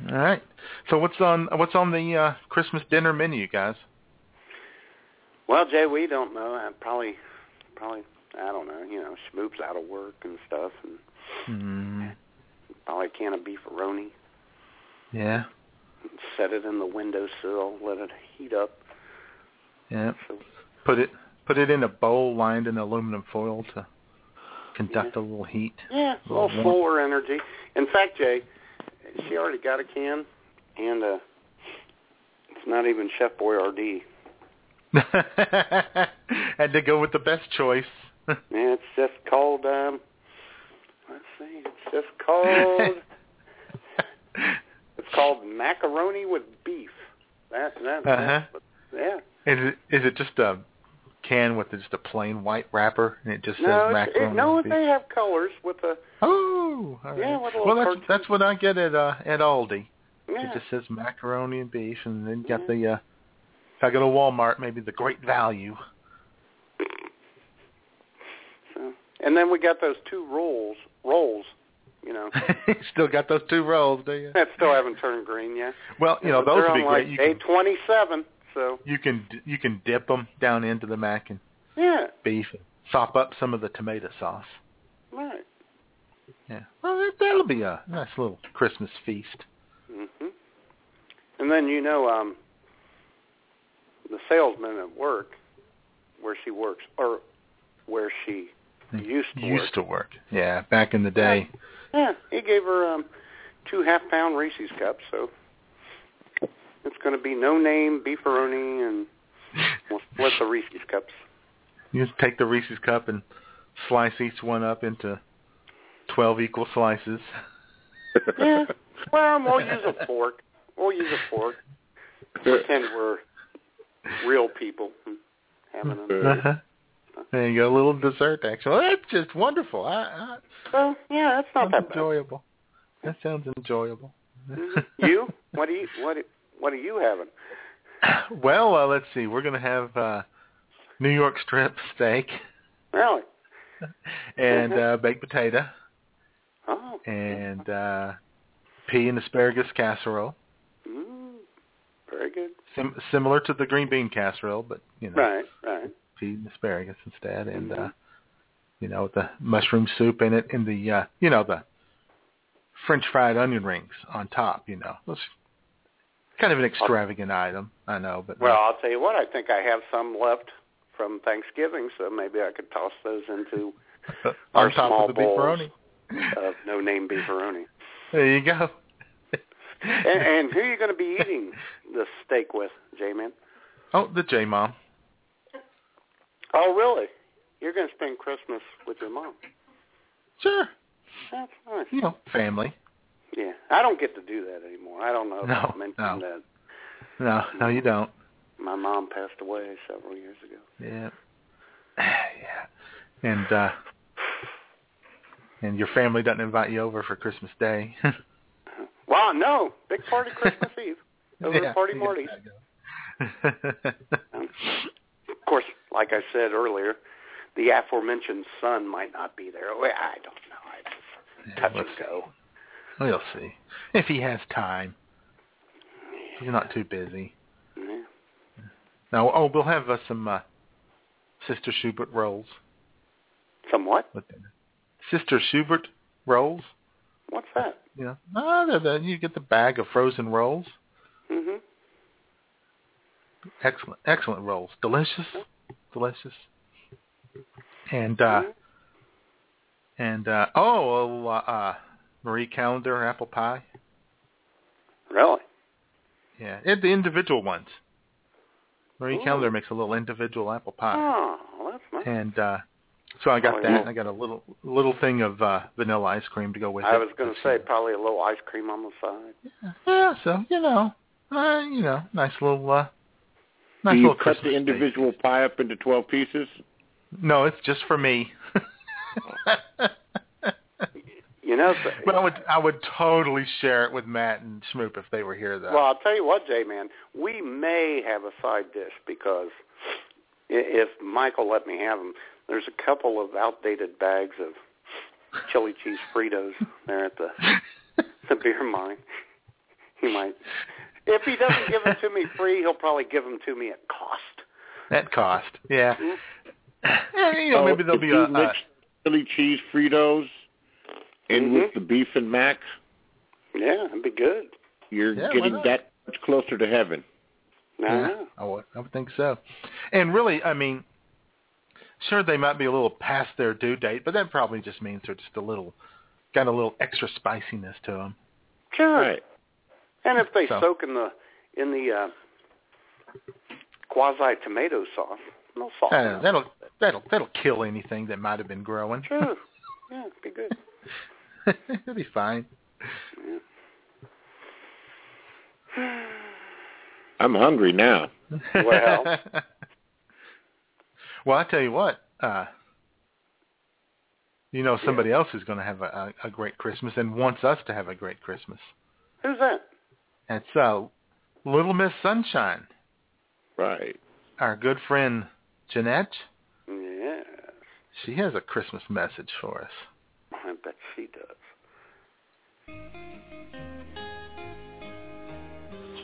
All right. So what's on what's on the uh, Christmas dinner menu, guys? Well, Jay, we don't know. Uh, probably, probably, I don't know. You know, Schmoop's out of work and stuff, and Mm, probably a can of beefaroni. yeah, Set it in the windowsill, let it heat up. yeah. So, Put it put it in a bowl lined in aluminum foil to conduct a little heat. yeah, a little little solar energy. In fact, Jay, she already got a can, and uh, it's not even Chef Boyardee. *laughs* Had to go with the best choice. *laughs* Yeah, it's just called. um Let's see, it's just called. *laughs* it's called macaroni with beef. That that. Uh-huh. that's- Yeah. Is it is it just a can with just a plain white wrapper and it just says No, it's, macaroni? it, no, and beef? they have colors with the. Oh, all right. Yeah, with a well, that's that's what I get at uh, at Aldi. Yeah. It just says macaroni and beef, and then you got the. Uh, if I go to Walmart, maybe the Great Value. So, and then we got those two rolls. Rolls, you know, *laughs* Still got those two rolls, do you? that still haven't turned green yet. Well, you know those would be like great. You can, eight twenty-seven. So you can you can dip them down into the mac and yeah, beef and sop up some of the tomato sauce. right. Yeah. Well, that, that'll be a nice little Christmas feast. hmm And then you know, um, the salesman at work, where she works, or where she used to work. Used to work. Yeah, back in the day. Yeah, he gave her um, two half-pound Reese's cups, so it's going to be no name beefaroni, and we'll split the Reese's cups. You just take the Reese's cup and slice each one up into twelve equal slices. Yeah. Well, we'll use a fork. We'll use a fork. Pretend we're real people having a. Uh-huh. There you go, a little dessert action. Well, that's just wonderful. I, I, Well, yeah, that's not that bad. enjoyable. That sounds enjoyable. Mhm. You? What do you? What? What are you having? *coughs* well, uh, let's see. We're going to have uh, New York strip steak Really? *laughs* and uh, baked potato Oh. and uh, pea and asparagus casserole. Mm, very good. Sim- similar to the green bean casserole, but you know, Right. Right. And asparagus instead, and uh, you know the mushroom soup in it, and the uh, you know the French fried onion rings on top. You know, it's kind of an extravagant item, I know, but Well, I'll tell you what. I think I have some left from Thanksgiving, so maybe I could toss those into *laughs* on our top small *laughs* of the bowls of no name beefaroni. There you go. and, and who are you going to be eating the steak with, J-Man? Oh, the J Mom. Oh, really? You're going to spend Christmas with your mom? Sure. That's nice. You know, family. Yeah, I don't get to do that anymore. I don't know if No, I mentioned no. that. No, no, you don't. My mom passed away several years ago. Yeah. *sighs* yeah. And uh and your family doesn't invite you over for Christmas Day. *laughs* Wow, no, big party Christmas Eve *laughs* over Yeah, Party Marty's. *laughs* Of course, like I said earlier, the aforementioned son might not be there. Well, I don't know. I just touch and let's go. we'll see. If he has time. He's not too busy. Yeah. Now, oh, we'll have uh, some uh, Sister Schubert rolls. Some what? Sister Schubert rolls. What's that? Yeah, no, they're the, you get the bag of frozen rolls. hmm Excellent, excellent rolls. Delicious, delicious. And uh and uh oh, uh, uh Marie Callender apple pie. Really? Yeah, and the individual ones. Marie Ooh. Callender makes a little individual apple pie. Oh, that's nice. And uh so I got Oh, that. yeah. and I got a little little thing of uh vanilla ice cream to go with I it. was going to say probably a little ice cream on the side. Yeah, so you know, uh, you know, nice little uh nice Do you little cut Christmas the steak. individual pie up into 12 pieces? No, it's just for me. *laughs* You know, so- but I would I would totally share it with Matt and Schmoop if they were here though. well, I'll tell you what, Jay man, we may have a side dish because i- if Michael let me have them, there's a couple of outdated bags of chili cheese Fritos there at the *laughs* the beer mine. He might, if he doesn't give them to me free, he'll probably give them to me at cost. At cost, yeah. Mhm. Eh, you know, So maybe there'll be you a, a mix chili cheese Fritos in Mhm. with the beef and mac, Yeah, that'd be good. you're Yeah, getting that much closer to heaven. No, Yeah, I would, I would think so. And really, I mean, sure they might be a little past their due date, but that probably just means they're just a little got a little extra spiciness to them. Sure. Right. And if they So- soak in the in the uh, quasi tomato sauce, no salt. Uh, that'll that'll that'll kill anything that might have been growing. Sure. Yeah, it'd be good. *laughs* It'll be fine. I'm hungry now. Well. *laughs* well, I tell you what. Uh, you know, somebody else is going to have a, a, a great Christmas and wants us to have a great Christmas. Who's that? That's uh, Little Miss Sunshine. Right. Our good friend Jeanette. Yes, She has a Christmas message for us. I bet she does.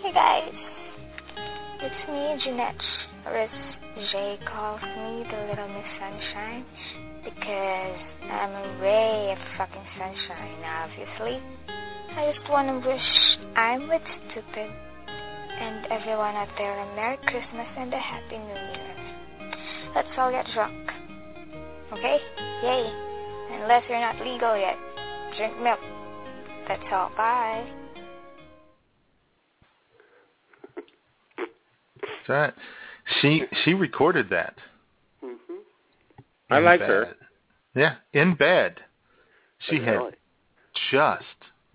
Hey guys, it's me, Jeanette, or as Jay calls me, the Little Miss Sunshine, because I'm a ray of fucking sunshine, obviously. I just want to wish I'm with Stupid and everyone out there a Merry Christmas and a Happy New Year. Let's all get drunk. Okay? Yay. Unless you're not legal yet. Drink milk. That's all. Bye. That's right. She she recorded that. Mm-hmm. I like bed. her. Yeah, in bed. She had Really? just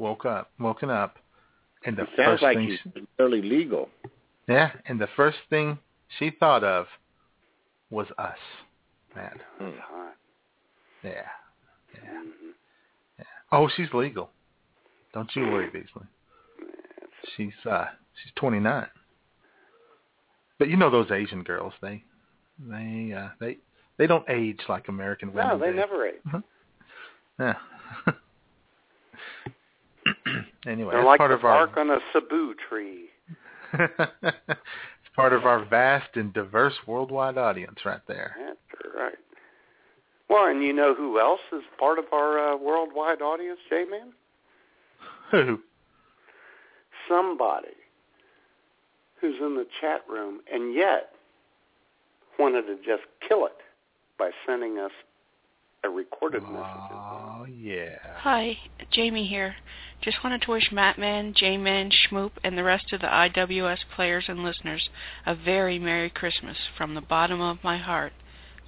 woke up, woken up, and the It sounds first like thing, she, fairly legal. yeah, and the first thing she thought of was us, man. Hmm. Yeah, yeah, Mhm. yeah. Oh, she's legal. Don't you worry, Beasley. She's uh, she's 29. But you know those Asian girls, they, they, uh, they, they don't age like American women. No, they do. never ate. Yeah. *laughs* *clears throat* anyway, They're that's like part the of our bark on a Cebu tree. *laughs* it's part of our vast and diverse worldwide audience right there. That's right. Well, and you know who else is part of our uh, worldwide audience, J-Man? Who? Somebody who's in the chat room and yet wanted to just kill it by sending us a recorded message. Oh yeah. Hi, Jamie here. Just wanted to wish Mattman, J-Man, Schmoop, and the rest of the IWS players and listeners a very Merry Christmas from the bottom of my heart.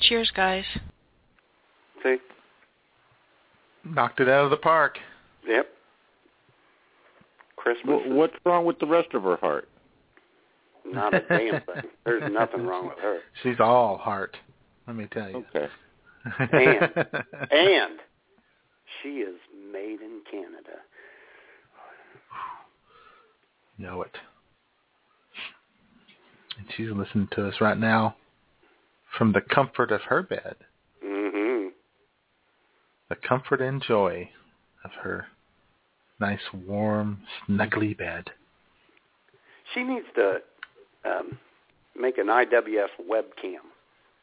Cheers, guys. See? Knocked it out of the park. Yep. Christmas Wh- What's wrong with the rest of her heart? not a damn thing. There's nothing wrong with her. *laughs* She's all heart. Let me tell you. Okay. And *laughs* and she is made in Canada. Know it. And she's listening to us right now from the comfort of her bed, Mm-hmm. the comfort and joy of her nice, warm, snuggly bed. She needs to um, make an IWS webcam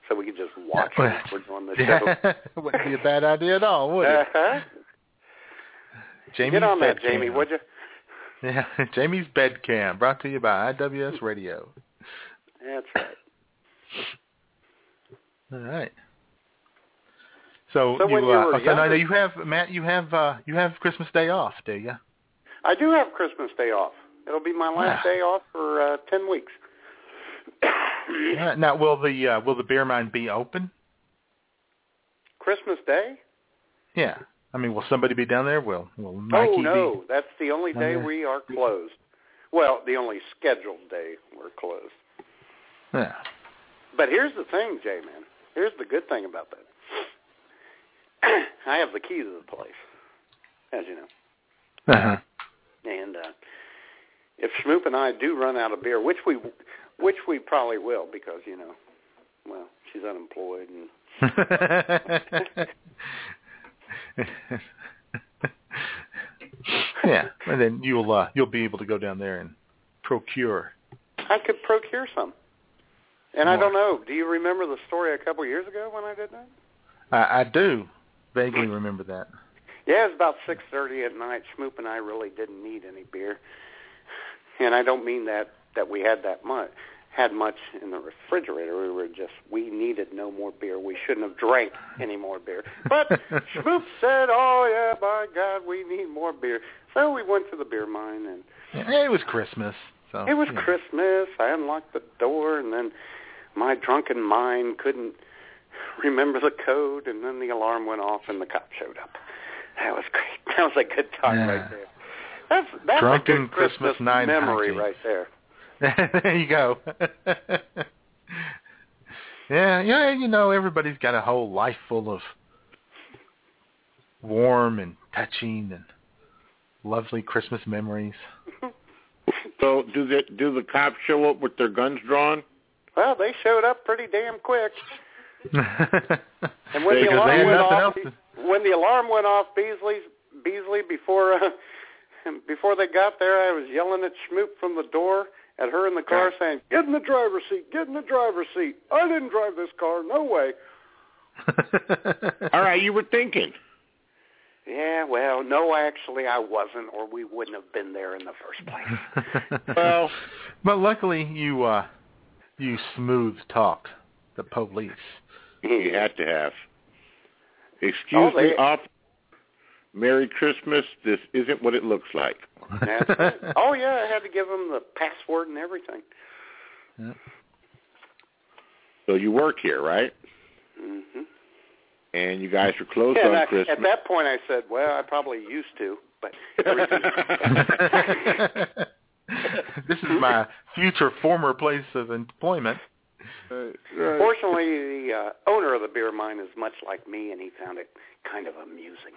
so we can just watch her we're doing the *laughs* show. *laughs* Wouldn't be a bad idea at all, would it? Uh-huh. Jamie's Get on that, Jamie, would you? Yeah, *laughs* Jamie's bed cam, brought to you by IWS Radio. That's right. All right. So, So you, you uh, so now younger- you have Matt, you have uh, you have Christmas Day off, do you? I do have Christmas Day off. It'll be my last Wow. day off for uh, ten weeks. Right. Now, will the uh, will the beer mine be open? Christmas Day? Yeah. I mean, will somebody be down there? Will Will Mikey oh no, that's the only day Okay. we are closed. Well, the only scheduled day we're closed. Yeah. But here's the thing, Jay man. Here's the good thing about that. *clears throat* I have the key to the place, as you know. Uh-huh. And uh, if Schmoop and I do run out of beer, which we which we probably will, because you know, well, she's unemployed and *laughs* *laughs* yeah, and then you'll uh, you'll be able to go down there and procure. I could procure some. And I don't know. Do you remember the story a couple years ago when I did that? I, I do vaguely remember that. Yeah, it was about six thirty at night. Schmoop and I really didn't need any beer, and I don't mean that that we had that much, had much in the refrigerator. We were just we needed no more beer. We shouldn't have drank any more beer. But *laughs* Schmoop said, "Oh yeah, by God, we need more beer." So we went to the beer mine, and Yeah, it was Christmas, so it was know. Christmas. I unlocked the door, and then my drunken mind couldn't remember the code, and then the alarm went off, and the cop showed up. That was great. *laughs* That was a good time Yeah. right there. That's that's Drunken a good Christmas night memory right there. *laughs* there you go. *laughs* yeah, yeah, you know, everybody's got a whole life full of warm and touching and lovely Christmas memories. *laughs* So do the do the cops show up with their guns drawn? Well, they showed up pretty damn quick. And when They- the 'cause they alarm went off, else when the alarm went off, Beasley, Beasley before uh, before they got there, I was yelling at Schmoop from the door at her in the car, saying, "Get in the driver's seat! Get in the driver's seat! I didn't drive this car, no way." *laughs* All right, you were thinking. Yeah, well, no, actually, I wasn't, or we wouldn't have been there in the first place. *laughs* Well, but luckily you uh you smooth talk the police. you had to have. Excuse Oh, me, they- op. Merry Christmas. This isn't what it looks like. That's *laughs* it. Oh yeah, I had to give them the password and everything. So you work here, right? hmm And you guys are closed Yeah, on I- Christmas. at that point, I said, "Well, I probably used to, but *laughs* *laughs* this is my future former place of employment. Fortunately, the uh, owner of the beer mine is much like me, and he found it kind of amusing.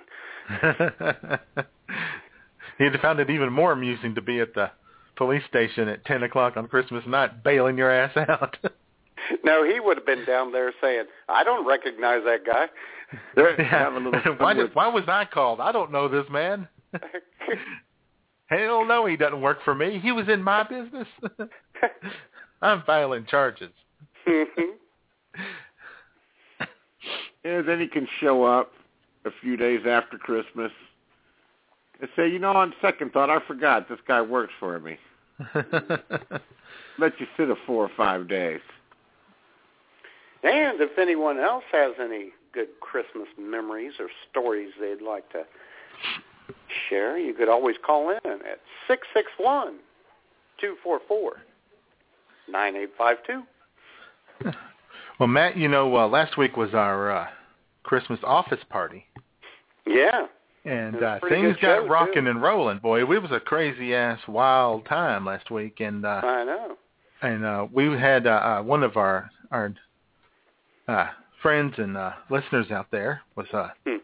*laughs* He'd found it even more amusing to be at the police station at 10 o'clock on Christmas night bailing your ass out. *laughs* No, he would have been down there saying, "I don't recognize that guy." *laughs* why, did, why was I called? I don't know this man. Hell no, he doesn't work for me. He was in my business. I'm filing charges. Mm-hmm. *laughs* Yeah, then he can show up a few days after Christmas and say, you know, on second thought, I forgot this guy works for me. *laughs* Let you sit a four or five days. And if anyone else has any good Christmas memories or stories they'd like to share, you could always call in at six six one two four four nine eight five two. Well, Matt, you know, uh, last week was our uh, Christmas office party, Yeah. and was uh, things got rocking too. and rolling. Boy, it was a crazy ass wild time last week, and uh, I know. and uh, we had uh, uh, one of our our uh, friends and uh, listeners out there was uh, Hmm.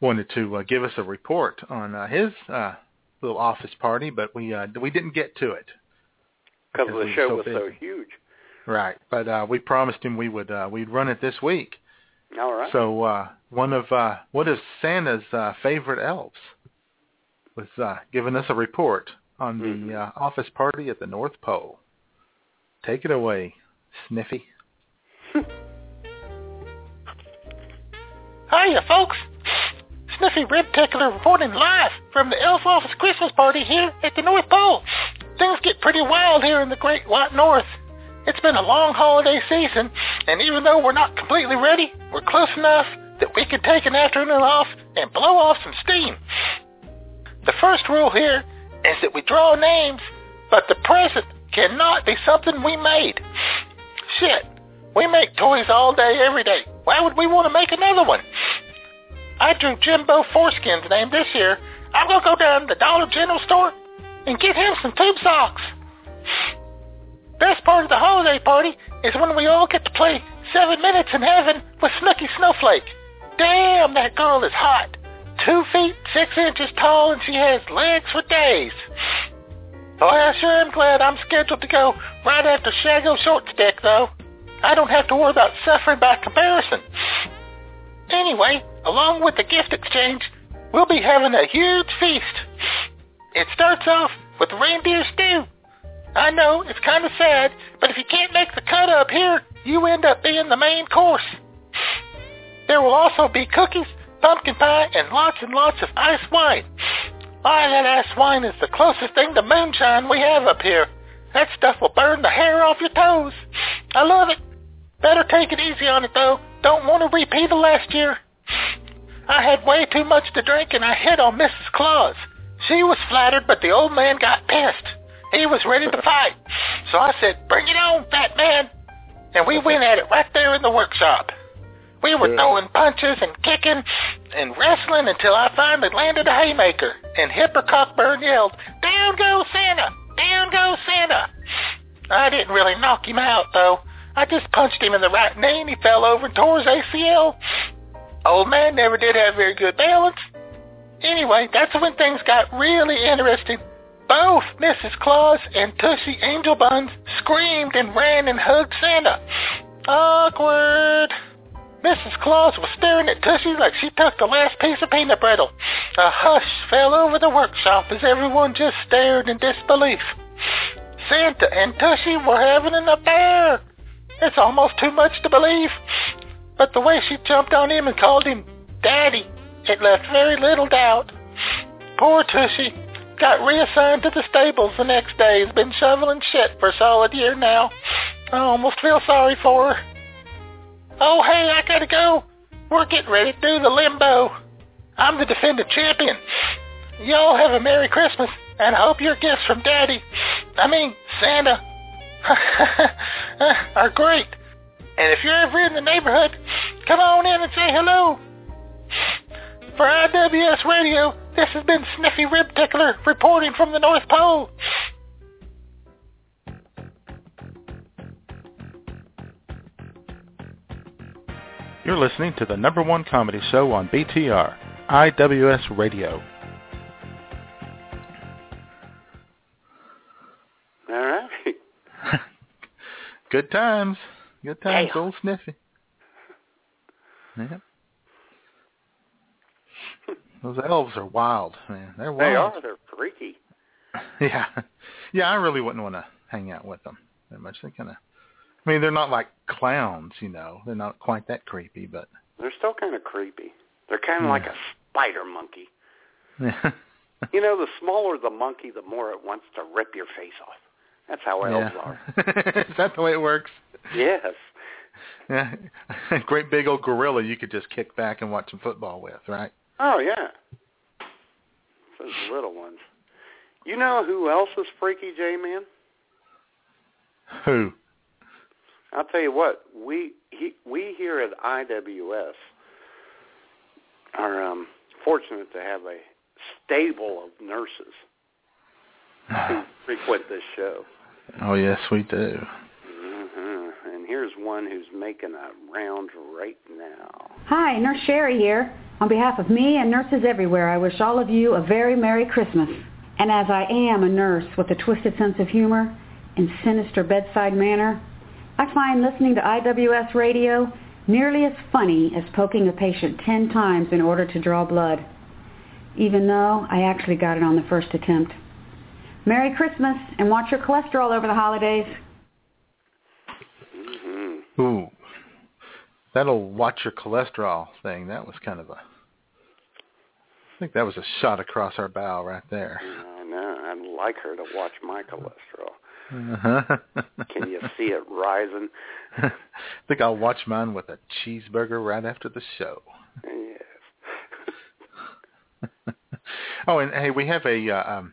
wanted to uh, give us a report on uh, his uh, little office party, but we uh, we didn't get to it. Because the show so was so huge. Right, but uh, we promised him we would uh, we'd run it this week. All right. So uh, one of uh, one of Santa's uh, favorite elves was uh, giving us a report on the Mm-hmm. uh, office party at the North Pole. Take it away, Sniffy. *laughs* Hiya, folks. Sniffy Rib Tickler reporting live from the Elf Office Christmas party here at the North Pole. Things get pretty wild here in the Great White North. It's been a long holiday season, and even though we're not completely ready, we're close enough that we can take an afternoon off and blow off some steam. The first rule here is that we draw names, but the present cannot be something we made. Shit, we make toys all day, every day. Why would we want to make another one? I drew Jimbo Foreskin's name this year. I'm going to go down to the Dollar General store and get him some tube socks. Best part of the holiday party is when we all get to play Seven Minutes in Heaven with Snooky Snowflake. Damn, that girl is hot. Two feet, six inches tall, and she has legs for days. Boy, I sure am glad I'm scheduled to go right after Shago Shortstick, though. I don't have to worry about suffering by comparison. Anyway, along with the gift exchange, we'll be having a huge feast. It starts off with reindeer stew. I know, it's kind of sad, but if you can't make the cut up here, you end up being the main course. There will also be cookies, pumpkin pie, and lots and lots of ice wine. Why, that ice wine is the closest thing to moonshine we have up here. That stuff will burn the hair off your toes. I love it. Better take it easy on it, though. Don't want to repeat of last year. I had way too much to drink and I hit on Mrs. Claus. She was flattered, but the old man got pissed. He was ready to fight. So I said, bring it on, fat man. And we went at it right there in the workshop. We were throwing punches and kicking and wrestling until I finally landed a haymaker. And Hipper Cockburn yelled, Down goes Santa! Down goes Santa! I didn't really knock him out, though. I just punched him in the right knee and he fell over and tore his ACL. Old man never did have very good balance. Anyway, that's when things got really interesting. Both Mrs. Claus and Tushy Angel Buns screamed and ran and hugged Santa. Awkward. Mrs. Claus was staring at Tushy like she took the last piece of peanut brittle. A hush fell over the workshop as everyone just stared in disbelief. Santa and Tushy were having an affair. It's almost too much to believe. But the way she jumped on him and called him Daddy, it left very little doubt. Poor Tushy got reassigned to the stables the next day. Has been shoveling shit for a solid year now. I almost feel sorry for her. Oh, hey, I gotta go. We're getting ready to do the limbo. I'm the defending champion. Y'all have a Merry Christmas, and hope your gifts from Daddy, I mean Santa, *laughs* are great. And if you're ever in the neighborhood, come on in and say hello. For IWS Radio, this has been Sniffy Rib Tickler reporting from the North Pole. You're listening to the number one comedy show on BTR, IWS Radio. All right. *laughs* Good times. Good times, Damn. old Sniffy. Yep. Those elves are wild, man. They're wild. They are. They're freaky. *laughs* Yeah, yeah. I really wouldn't want to hang out with them that much. They kind of, I mean, they're not like clowns, you know. They're not quite that creepy, but They're still kind of creepy. They're kind of Yeah. like a spider monkey. yeah, *laughs* You know, the smaller the monkey, the more it wants to rip your face off. That's how elves are. *laughs* Is that the way it works? Yes. Yeah, great big old gorilla you could just kick back and watch some football with, right? Oh yeah. Those little ones. You know who else is freaky, J man? Who? I'll tell you what. We he, we here at IWS are um, fortunate to have a stable of nurses who frequent this show. Oh yes, we do. And here's one who's making a round right now. Hi, Nurse Sherry here. On behalf of me and nurses everywhere, I wish all of you a very Merry Christmas. And as I am a nurse with a twisted sense of humor and sinister bedside manner, I find listening to IWS radio nearly as funny as poking a patient ten times in order to draw blood, even though I actually got it on the first attempt. Merry Christmas and watch your cholesterol over the holidays. Ooh, that'll watch your cholesterol thing. That was kind of a. I think that was a shot across our bow right there. I know. I'd like her to watch my cholesterol. Uh-huh. Can you see it rising? *laughs* I think I'll watch mine with a cheeseburger right after the show. Yes. *laughs* Oh, and hey, we have a uh, um,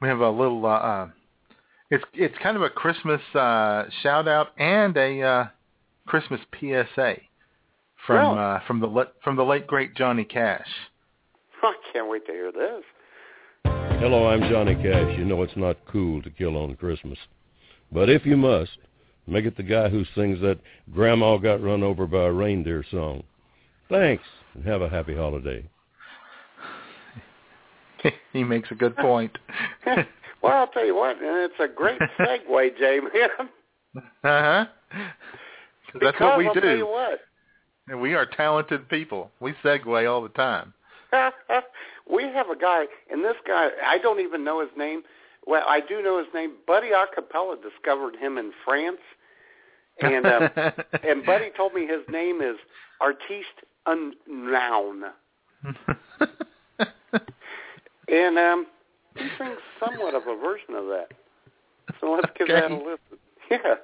we have a little. Uh, uh, it's it's kind of a Christmas uh, shout out and a uh, Christmas PSA from Really? uh, from the le- from the late great Johnny Cash. *laughs* I can't wait to hear this. Hello, I'm Johnny Cash. You know it's not cool to kill on Christmas. But if you must, make it the guy who sings that Grandma Got Run Over by a Reindeer song. Thanks, and have a happy holiday. *laughs* he makes a good point. *laughs* Well, I'll tell you what, and it's a great *laughs* segue, Jay man. Uh huh. *laughs* That's what we I'll tell you do. what, And we are talented people. We segue all the time. *laughs* we have a guy, and this guy, I don't even know his name. Well, I do know his name. Buddy Acapella discovered him in France, and uh, and Buddy told me his name is Artiste Unknown, and um, he sings somewhat of a version of that. So let's give that a listen. *laughs* Yeah.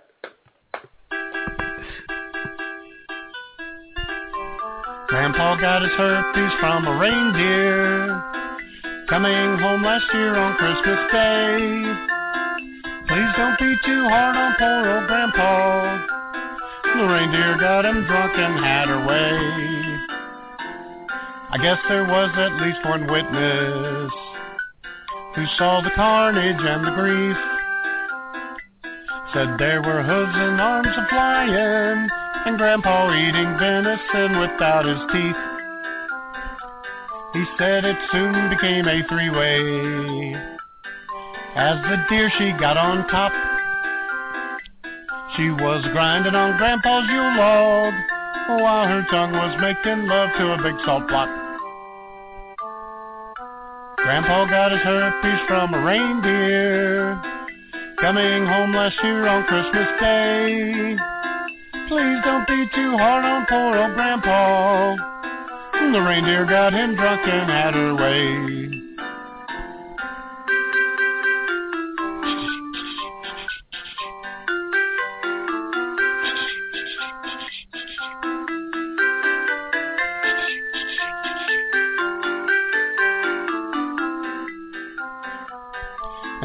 Grandpa got his herpes from a reindeer coming home last year on Christmas Day. Please don't be too hard on poor old Grandpa. The reindeer got him drunk and had her way. I guess there was at least one witness who saw the carnage and the grief. Said there were hooves and arms a flying, and Grandpa eating venison without his teeth. He said it soon became a three-way. As the deer she got on top, she was grinding on Grandpa's Yule log, while her tongue was making love to a big salt block. Grandpa got his herpes from a reindeer, coming home last year on Christmas Day. Please don't be too hard on poor old Grandpa. The reindeer got him drunk and had her way.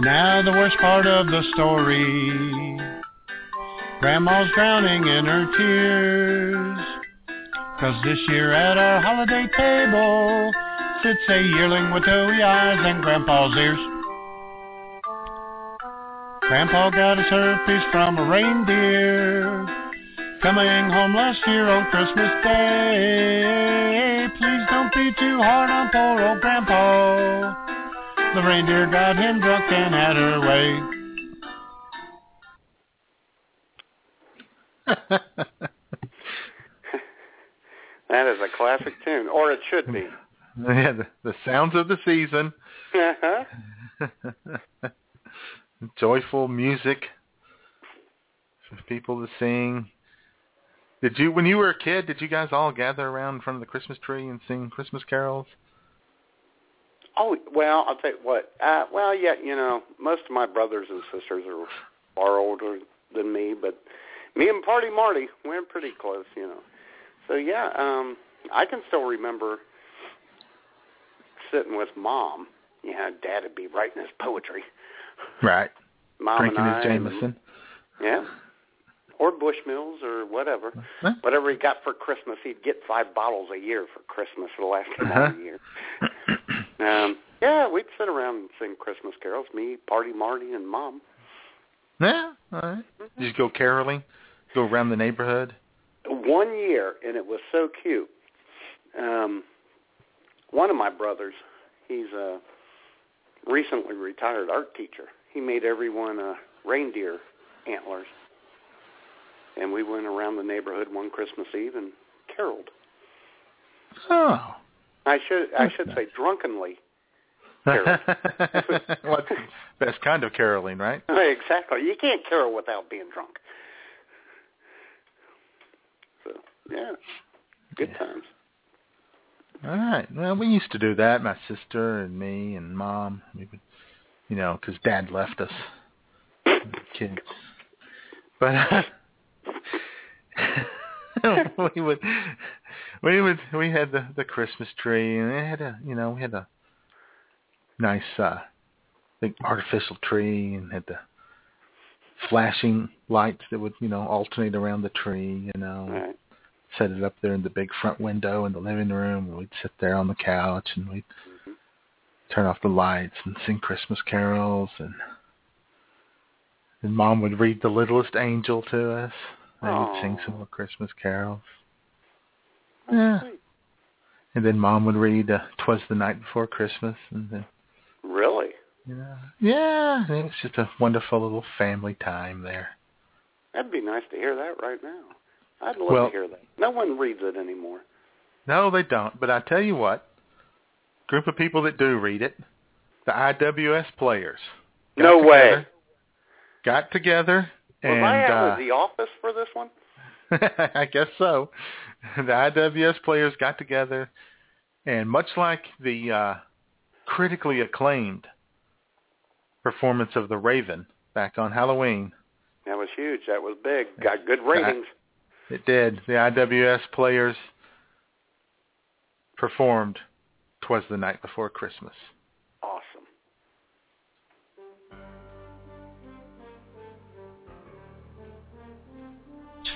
Now the worst part of the story. Grandma's drowning in her tears. Cause this year at our holiday table sits a yearling with doughy eyes and Grandpa's ears. Grandpa got his herpes from a reindeer coming home last year on Christmas Day. Please don't be too hard on poor old Grandpa. The reindeer got him drunk and had her way. *laughs* That is a classic tune, or it should be. *laughs* yeah, the, the sounds of the season. Uh-huh. *laughs* Joyful music for people to sing. Did you, when you were a kid, did you guys all gather around in front of the Christmas tree and sing Christmas carols? Oh well, I'll tell you what. Uh, well, yeah, you know, most of my brothers and sisters are far older than me, but me and Party Marty, we're pretty close, you know. So yeah, um, I can still remember sitting with mom. You know, Dad would be writing his poetry. Right. Mom Drinking and his I, Jameson. yeah, or Bushmills or whatever. Huh? Whatever he got for Christmas, he'd get five bottles a year for Christmas for the last two Uh-huh. year. Um, yeah, we'd sit around and sing Christmas carols. Me, Party Marty, and Mom. Yeah, all right. Did you go caroling? Go around the neighborhood? One year, and it was so cute. Um, one of my brothers, he's a recently retired art teacher. He made everyone uh, reindeer antlers, and we went around the neighborhood one Christmas Eve and caroled. Oh. I should I should say drunkenly. Carol. *laughs* What's best kind of caroling, right? *laughs* exactly. You can't carol without being drunk. So yeah, good times. All right. Well, we used to do that. My sister and me and mom. We would, you know, because Dad left us kids. But uh, *laughs* *laughs* we would, we would, we had the the Christmas tree, and it had a, you know, we had a nice, uh big artificial tree, and had the flashing lights that would, you know, alternate around the tree, you know Right. set it up there in the big front window in the living room and we'd sit there on the couch and we'd turn off the lights and sing Christmas carols and and mom would read the littlest angel to us and we'd sing some more Christmas carols. Yeah. And then mom would read uh, Twas the Night Before Christmas and then Really? Yeah. yeah, it was just a wonderful little family time there. That'd be nice to hear that right now. I'd love Well- to hear that. No one reads it anymore. No, they don't. But I tell you what, group of people that do read it, the IWS players. got No way. together- Got together Was and I out uh, of the office for this one? *laughs* I guess so. The IWS players got together, and much like the uh, critically acclaimed performance of The Raven back on Halloween. That was huge. That was big. Got good ratings. It did. The IWS players performed "Twas the Night Before Christmas."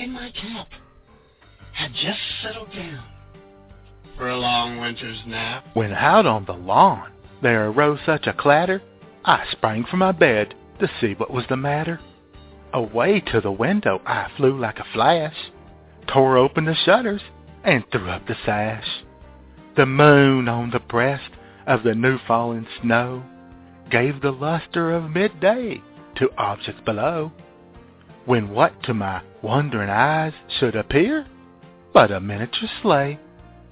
in my cap, had just settled down for a long winter's nap. When out on the lawn there arose such a clatter, I sprang from my bed to see what was the matter. Away to the window I flew like a flash, tore open the shutters, and threw up the sash. The moon on the breast of the new fallen snow gave the luster of midday to objects below. When what to my wondering eyes should appear but a miniature sleigh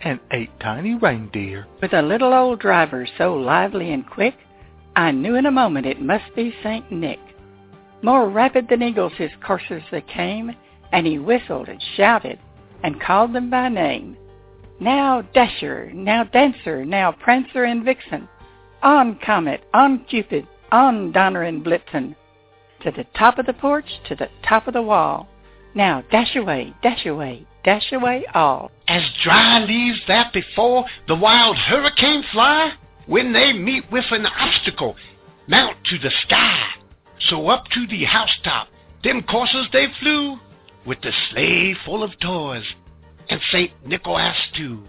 and eight tiny reindeer. With a little old driver so lively and quick, I knew in a moment it must be St. Nick. More rapid than eagles his coursers they came, and he whistled and shouted and called them by name. Now Dasher, now Dancer, now Prancer and Vixen, on Comet, on Cupid, on Donner and Blitzen, to the top of the porch, to the top of the wall. Now dash away, dash away, dash away all. As dry leaves that before the wild hurricane fly, when they meet with an obstacle, mount to the sky. So up to the housetop, them coursers they flew, with the sleigh full of toys, and St. Nicholas too.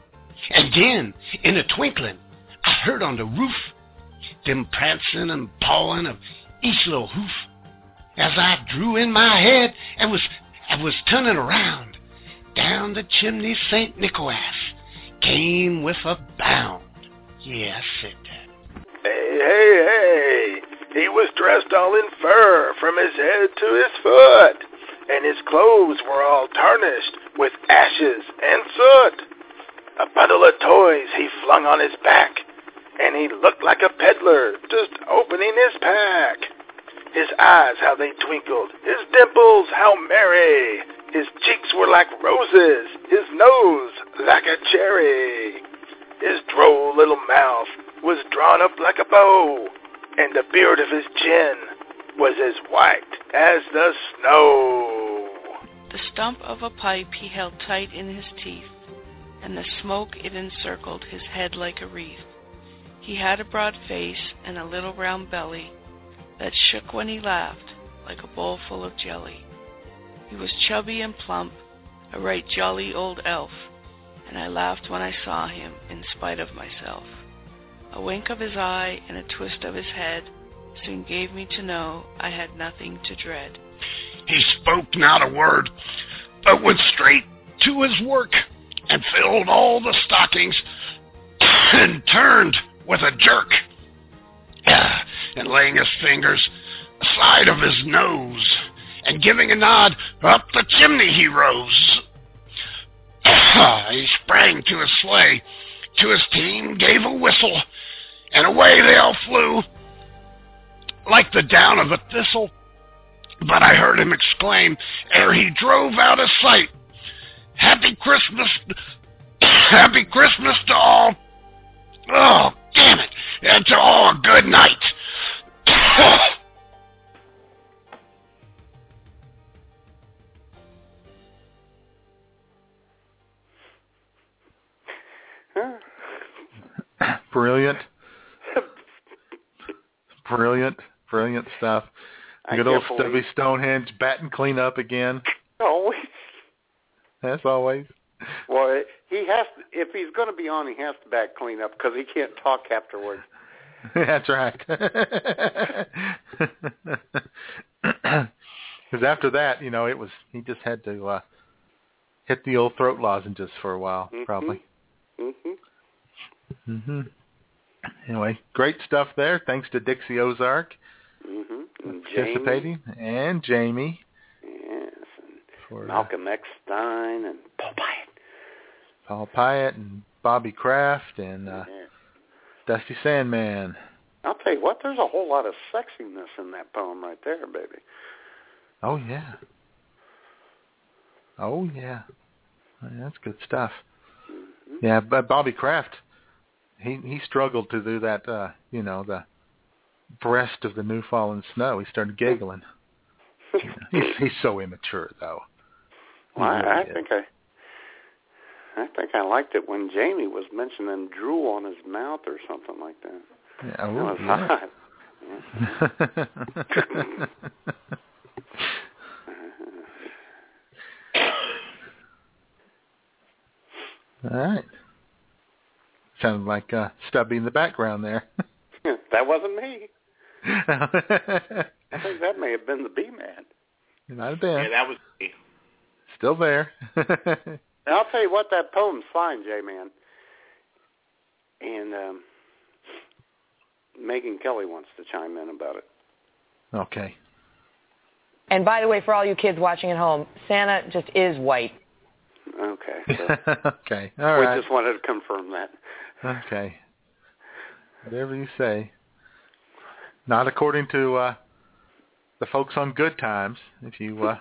And then, in a twinkling, I heard on the roof, them prancing and pawing of each little hoof. As I drew in my head and was I was turning around, down the chimney St. Nicholas came with a bound. Yeah, I said that. Hey, hey, hey! He was dressed all in fur from his head to his foot, and his clothes were all tarnished with ashes and soot. A bundle of toys he flung on his back, and he looked like a peddler just opening his pack. His eyes, how they twinkled, his dimples, how merry. His cheeks were like roses, his nose like a cherry. His droll little mouth was drawn up like a bow, and the beard of his chin was as white as the snow. The stump of a pipe he held tight in his teeth, and the smoke it encircled his head like a wreath. He had a broad face and a little round belly that shook when he laughed like a bowl full of jelly. He was chubby and plump, a right jolly old elf, and I laughed when I saw him in spite of myself. A wink of his eye and a twist of his head soon gave me to know I had nothing to dread. He spoke not a word, but went straight to his work and filled all the stockings and turned with a jerk. *clears throat* And laying his fingers aside of his nose and giving a nod, up the chimney he rose. *clears throat* he sprang to his sleigh, to his team gave a whistle, and away they all flew like the down of a thistle. But I heard him exclaim ere he drove out of sight, Happy Christmas, *clears throat* Happy Christmas to all. Oh, damn it, It's all a good night. *laughs* Brilliant. *laughs* Brilliant. Brilliant stuff. I Good old can't Stubby believe- Stonehenge batting clean up again. Always. As always. Well, he has. To, if he's going to be on, he has to back clean up because he can't talk afterwards. *laughs* That's right. *laughs* Because after that, you know, it was he just had to uh hit the old throat lozenges for a while, probably. Mm-hmm. hmm Anyway, great stuff there. Thanks to Dixie Ozark. Mm-hmm. And participating, and Jamie. Yes, for, uh, Malcolm X. Stein and Pyatt. Paul Pyatt and Bobby Kraft and uh, Dusty Sandman. I'll tell you what, there's a whole lot of sexiness in that poem right there, baby. Oh yeah. Oh yeah. That's good stuff. Yeah, but Bobby Kraft, he he struggled to do that. uh, You know, the breast of the new fallen snow. He started giggling. *laughs* He's he's so immature though. Well, I, I think I, I think I liked it when Jamie was mentioning drool on his mouth or something like that. Yeah, That oh, was yeah. *laughs* hot. All right. Sounded like uh, Stubby in the background there. that wasn't me. *laughs* I think that may have been the B man. It might have been. Yeah, that was me. Still there. *laughs* And I'll tell you what, that poem's fine, J man. And um, Megyn Kelly wants to chime in about it. okay. And by the way, for all you kids watching at home, Santa just is white. Okay. *laughs* So okay. All we right. just wanted to confirm that. Okay. Whatever you say. Not according to uh, the folks on Good Times. If you uh,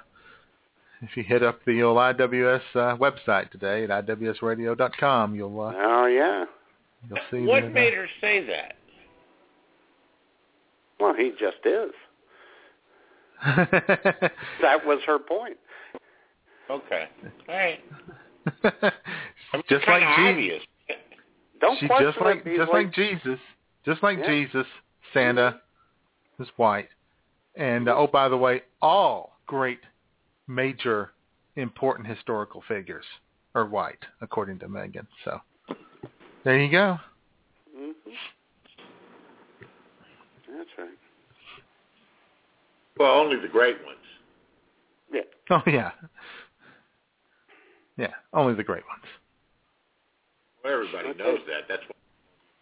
if you hit up the old IWS uh, website today at iwsradio.com, you'll uh, Oh yeah. you'll see What that, uh, made her say that? Well, he just is. *laughs* That was her point. Okay. All right. *laughs* just kinda like Jesus. Don't she just like just Beasley. like Jesus, just like Yeah. Jesus, Santa is white. And uh, oh, by the way, all great, major, important historical figures are white, according to Megyn. So there you go. hmm That's right. Well, only the great ones. Yeah. *laughs* Oh yeah, yeah, only the great ones. Well, everybody knows that. That's why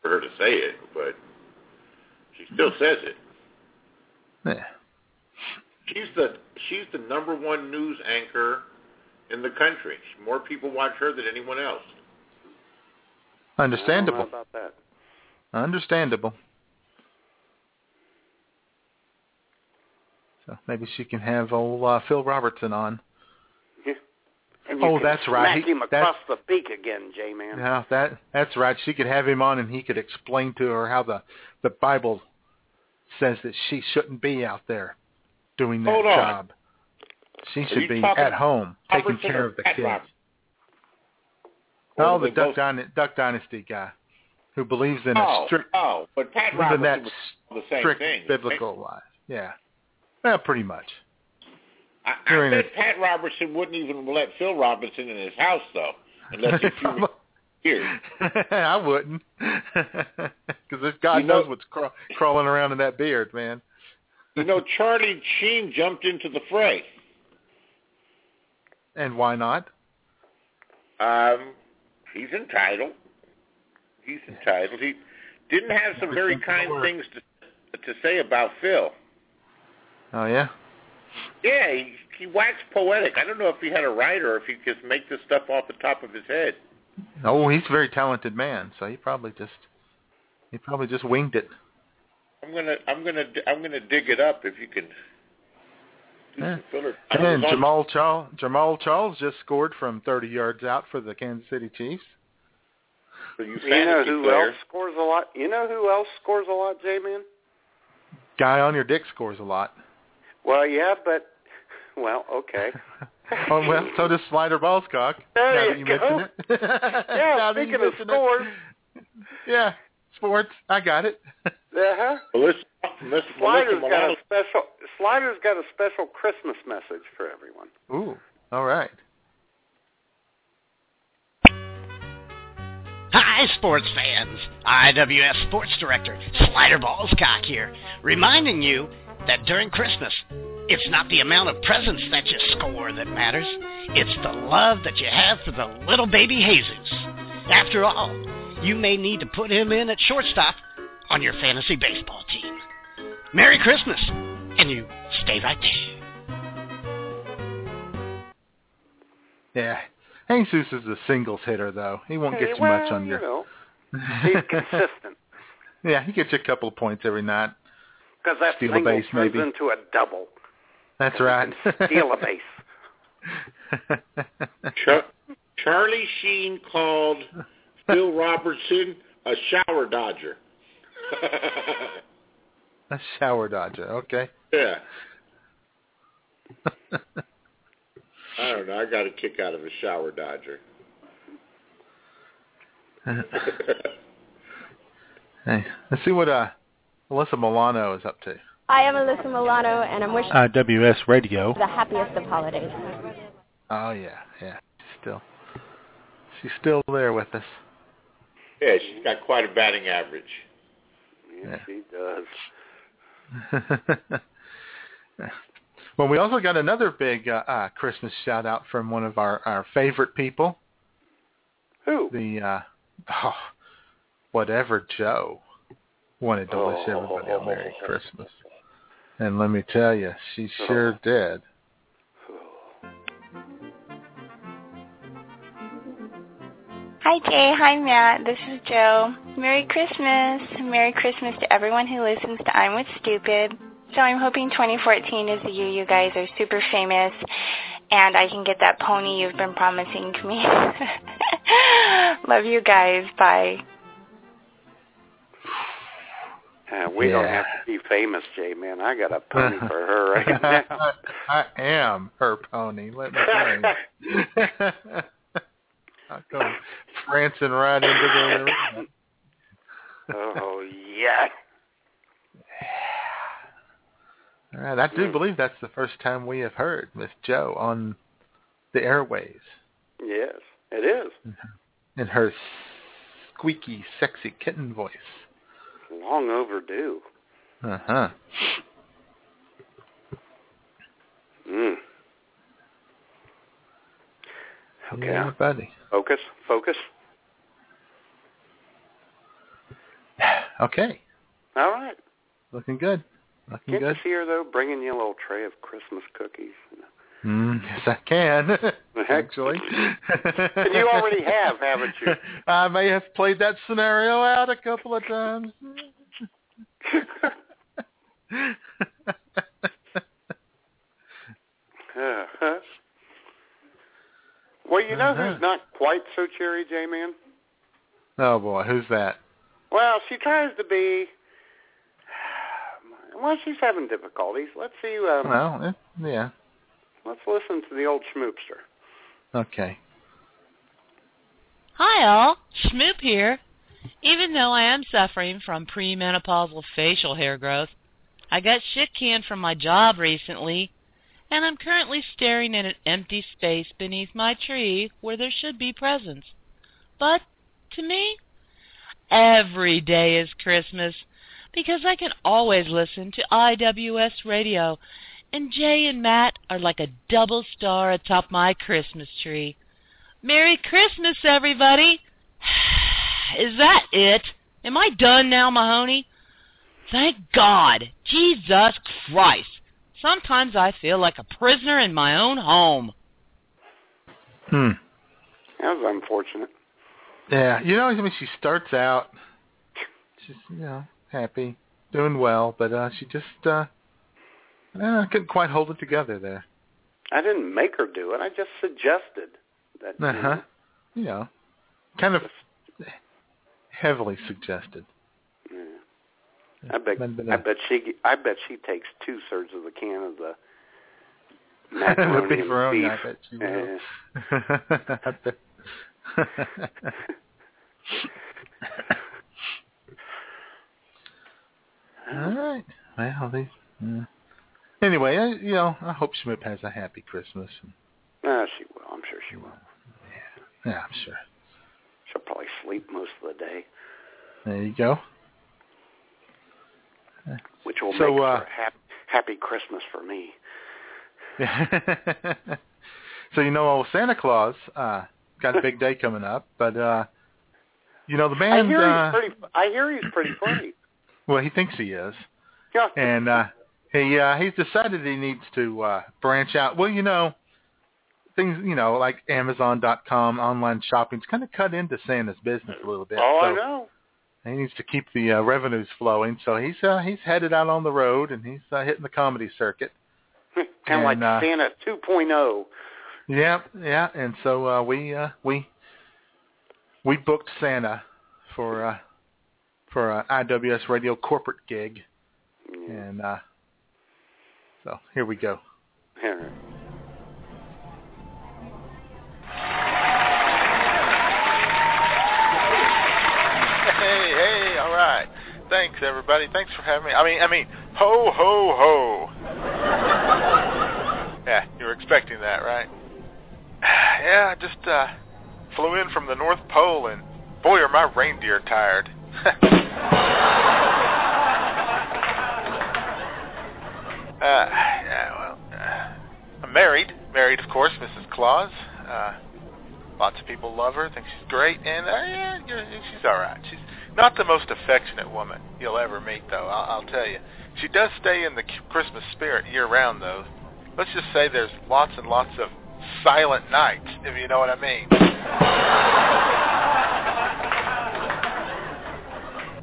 for her to say it, but she still says it. Yeah. She's the she's the number one news anchor in the country. More people watch her than anyone else. I Understandable. don't know about that. Understandable. So maybe she can have old uh, Phil Robertson on. And you Oh, can that's right. Smack He- him that's- the beak again, J man. Yeah, that that's right. She could have him on, and he could explain to her how the the Bible says that she shouldn't be out there doing that Hold on. job. She Are should be at home taking care of the kids. Robertson? Oh, the Duck, Dyna- Duck Dynasty guy who believes in Oh, a strict, oh, but Pat believes that Robertson was the same strict thing. biblical life. Yeah, well, pretty much. I, I bet. Pat Robertson wouldn't even let Phil Robinson in his house though, unless he *laughs* threw here. *laughs* I wouldn't, *laughs* because this God You know- knows what's craw- crawling around in that beard, man. You know, Charlie Sheen jumped into the fray. And why not? Um, he's entitled. He's entitled. He didn't have some very kind things to to say about Phil. Oh yeah. Yeah, he, he waxed poetic. I don't know if he had a writer or if he could just make this stuff off the top of his head. Oh, he's a very talented man, so he probably just he probably just winged it. I'm gonna, I'm gonna, I'm gonna dig it up if you can. Yeah. some filler. I And Jamaal Charles, Jamaal Charles just scored from 30 yards out for the Kansas City Chiefs. for you You know who players. else scores a lot? You know who else scores a lot, J man? Guy on your dick scores a lot. Well, yeah, but well, okay. *laughs* oh well, so does Slider Ballscock. There now you that you go. mention it. *laughs* Yeah, Now speaking of mention it. scores, Yeah, sports. I got it. uh-huh. Melissa, Melissa, Slider's Melissa got a special. Slider's got a special Christmas message for everyone. Ooh, all right. Hi, sports fans. IWS Sports Director Slider Ballscock here, reminding you that during Christmas, it's not the amount of presents that you score that matters. It's the love that you have for the little baby Jesus. After all, you may need to put him in at shortstop on your fantasy baseball team. Merry Christmas And you stay right there. Yeah. Jesus is a singles hitter, though. He won't get you well, much on you your. know, *laughs* he's consistent yeah, he gets you a couple of points every night. because that Steal a single base, turns maybe. into a double. That's right. Steal a base. *laughs* Char- Charlie Sheen called Phil Robertson a shower dodger. *laughs* a shower dodger. Okay. yeah. *laughs* I don't know. I got a kick out of a shower dodger. *laughs* hey, let's see what uh, Alyssa Milano is up to. I am Alyssa Milano, and I'm wishing IWS Radio. the happiest of holidays. Oh yeah, yeah. Still, she's still there with us. Yeah, she's got quite a batting average. Yes, she does. *laughs* well, we also got another big uh, uh, Christmas shout out from one of our, our favorite people. Who? The uh, oh, whatever Joe wanted to wish everybody a Merry Christmas. And let me tell you, she sure *laughs* did. Hi Jay, hi Matt, this is Joe. Merry Christmas. Merry Christmas to everyone who listens to I'm with Stupid. So I'm hoping 2014 is the year you guys are super famous and I can get that pony you've been promising to me. *laughs* Love you guys. Bye. Uh, we don't have to be famous, Jay, man. I got a *laughs* pony for her right now. I am her pony. Let me tell you. *laughs* I come prancing right into the arena. oh, yeah. All right, I do believe that's the first time we have heard Miss Joe on the airways Yes, it is. in her squeaky, sexy kitten voice. Long overdue. Uh huh. Mm. Okay. Yeah, buddy. Focus, focus. *sighs* Okay, All right. looking good. Looking Can't good. you see her, though, bringing you a little tray of Christmas cookies? Mm, yes, I can. *laughs* Actually, *laughs* And you already have, haven't you? *laughs* I may have played that scenario out a couple of times. Uh-huh. Well, you know Uh-huh. who's not quite so cherry, J-Man? oh boy, who's that? Well, she tries to be. *sighs* Well, she's having difficulties. Let's see. Um, Well, eh, yeah. let's listen to the old schmoopster. Okay. Hi all, Schmoop here. Even though I am suffering from premenopausal facial hair growth, I got shit canned from my job recently, and I'm currently staring at an empty space beneath my tree where there should be presents. But to me, every day is Christmas because I can always listen to IWS radio, and Jay and Matt are like a double star atop my Christmas tree. Merry Christmas, everybody! *sighs* Is that it? Am I done now, Mahoney? Thank God! Jesus Christ! Sometimes I feel like a prisoner in my own home. Hmm. That was unfortunate. Yeah, you know, I mean, she starts out, she's you know happy, doing well, but uh she just uh, uh couldn't quite hold it together there. I didn't make her do it. I just suggested that. Uh huh. You know, kind of heavily suggested. I bet. Might have been I bet she. I bet she takes two thirds of the can of the the *laughs* macaroni beef and beef. I bet she Yeah. will. *laughs* All right. Well, these. Uh, anyway, I, you know, I hope Schmidt has a happy Christmas. No, she will. I'm sure she will. Yeah, I'm sure. She'll probably sleep most of the day, There you go. Which will So, make uh, for a hap- happy Christmas for me. *laughs* so you know, old Santa Claus uh, got a big day *laughs* coming up, but uh, you know the I band. hear uh, he's pretty. I hear he's pretty funny. well, he thinks he is, Yeah. and uh, he uh, he's decided he needs to uh, branch out. Well, you know, things you know like Amazon.com, online shopping's kind of cut into Santa's business a little bit. Oh, so I know. He needs to keep the uh, revenues flowing, so he's uh, he's headed out on the road and he's uh, hitting the comedy circuit. *laughs* kind of like uh, Santa oh. 2.0. Yeah, yeah, and so uh, we uh, we we booked Santa for uh, for a IWS radio corporate gig, and uh, so here we go. Here. Hey, Thanks, everybody. Thanks for having me. I mean, I mean, ho, ho, ho. yeah, you were expecting that, right? *sighs* Yeah, I just uh, flew in from the North Pole, and boy, are my reindeer tired. *laughs* uh, yeah, well, uh, I'm married. Married, of course, Mrs. Claus. Uh, lots of people love her, think she's great, and uh, yeah, she's all right. She's not the most affectionate woman you'll ever meet, though. I'll, I'll tell you. She does stay in the Christmas spirit year round, though. Let's just say there's lots and lots of silent nights, if you know what I mean. *laughs*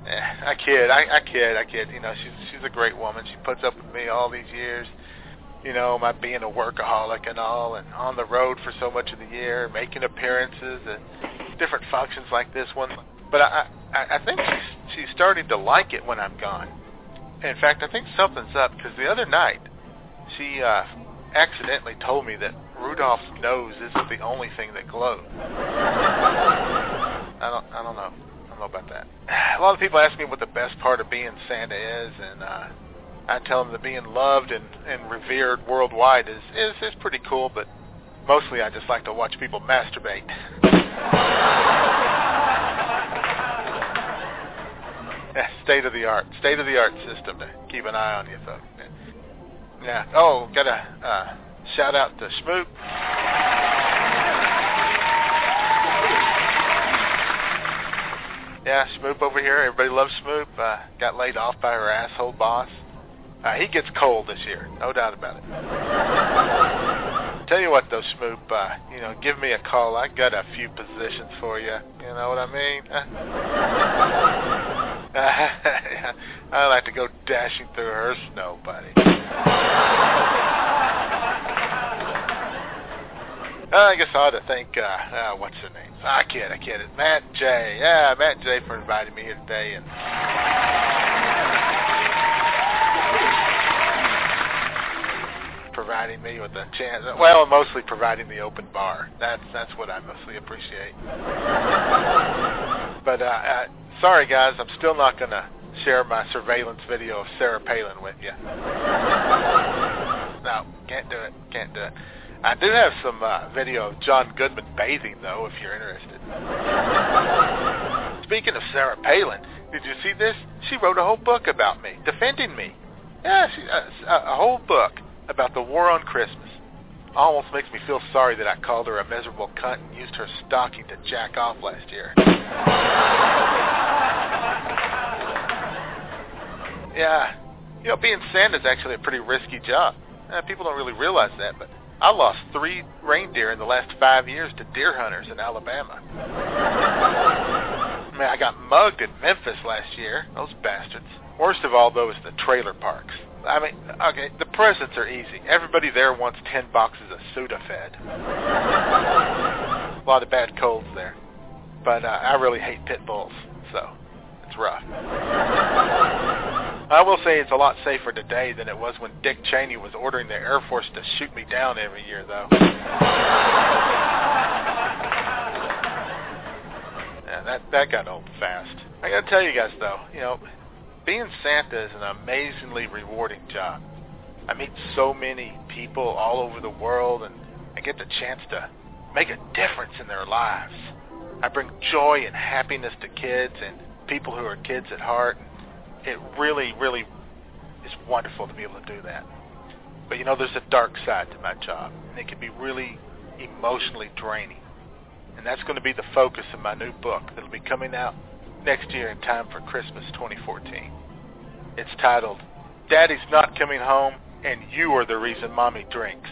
Eh, I kid, I, I kid, I kid. You know, she's she's a great woman. She puts up with me all these years. You know, my being a workaholic and all, and on the road for so much of the year, making appearances at different functions like this one. But I I, I think she's she's starting to like it when I'm gone. In fact, I think something's up because the other night she uh, accidentally told me that Rudolph's nose isn't the only thing that glows. I don't I don't know. I don't know about that. A lot of people ask me what the best part of being Santa is, and uh, I tell them that being loved and, and revered worldwide is, is is pretty cool. But mostly, I just like to watch people masturbate. *laughs* *laughs* state of the art, state of the art system to keep an eye on you, folks. Yeah. Oh, got a uh, shout out to Schmoop. Yeah, Schmoop over here. Everybody loves Schmoop. Uh, got laid off by her asshole boss. Uh, he gets cold this year, no doubt about it. Tell you what, though, Schmoop, uh, you know, give me a call. I got a few positions for you. You know what I mean? *laughs* I like to go dashing through her snow, buddy. *laughs* I guess I ought to thank, uh, uh, what's her name? I kid, I kid. It's Matt Jay. Yeah, Matt Jay for inviting me here today. and providing me with a chance. Well, mostly providing the open bar. That's that's what I mostly appreciate. But uh, uh, sorry, guys, I'm still not going to share my surveillance video of Sarah Palin with you. No, can't do it. Can't do it. I do have some uh, video of John Goodman bathing, though, if you're interested. Speaking of Sarah Palin, did you see this? She wrote a whole book about me, defending me. Yeah, she, uh, a whole book about the war on Christmas. Almost makes me feel sorry that I called her a miserable cunt and used her stocking to jack off last year. yeah, you know, being Santa's actually a pretty risky job. Uh, people don't really realize that, but I lost three reindeer in the last five years to deer hunters in Alabama. I mean, I got mugged in Memphis last year. Those bastards. Worst of all, though, is the trailer parks. I mean, okay, the presents are easy. Everybody there wants ten boxes of Sudafed. A lot of bad colds there. But uh, I really hate pit bulls, so it's rough. I will say it's a lot safer today than it was when Dick Cheney was ordering the Air Force to shoot me down every year, though. Yeah, that that got old fast. I gotta tell you guys though, you know, being Santa is an amazingly rewarding job. I meet so many people all over the world, and I get the chance to make a difference in their lives. I bring joy and happiness to kids and people who are kids at heart. It really, really is wonderful to be able to do that. But you know, there's a dark side to my job, and it can be really emotionally draining. And that's going to be the focus of my new book that'll be coming out next year in time for Christmas 2014. It's titled Daddy's not coming home, and you are the reason Mommy drinks.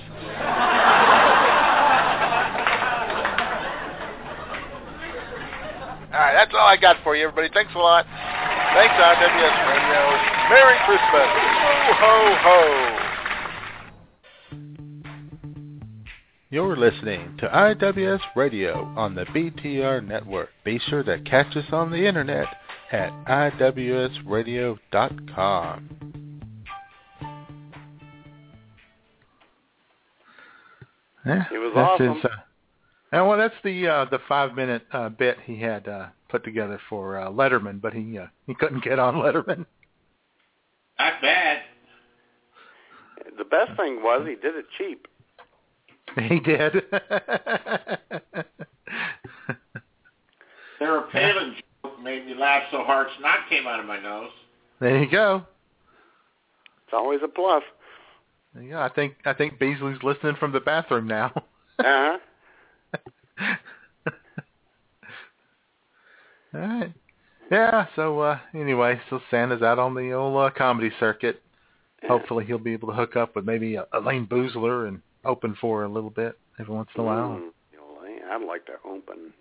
All right, that's all I got for you, everybody. Thanks a lot. Thanks, IWS Radio. Merry Christmas. Ho, ho, ho. You're listening to IWS Radio on the BTR network. Be sure to catch us on the internet at iwsradio.com. Yeah, It was that's awesome. His, uh, and well, that's the uh, the five minute uh, bit he had uh, put together for uh, Letterman, but he uh, he couldn't get on Letterman. Not bad. The best thing was he did it cheap. He did. Sarah Palin joke made me laugh so hard snot came out of my nose. there you go. It's always a plus. Yeah. I think I think Beasley's listening from the bathroom now. Uh-huh. *laughs* All right. Yeah. So uh, anyway, so Santa's out on the old uh, comedy circuit. Hopefully, he'll be able to hook up with maybe uh, Elayne Boosler and open for a little bit every once in a while. Mm, Elayne, I'd like to open.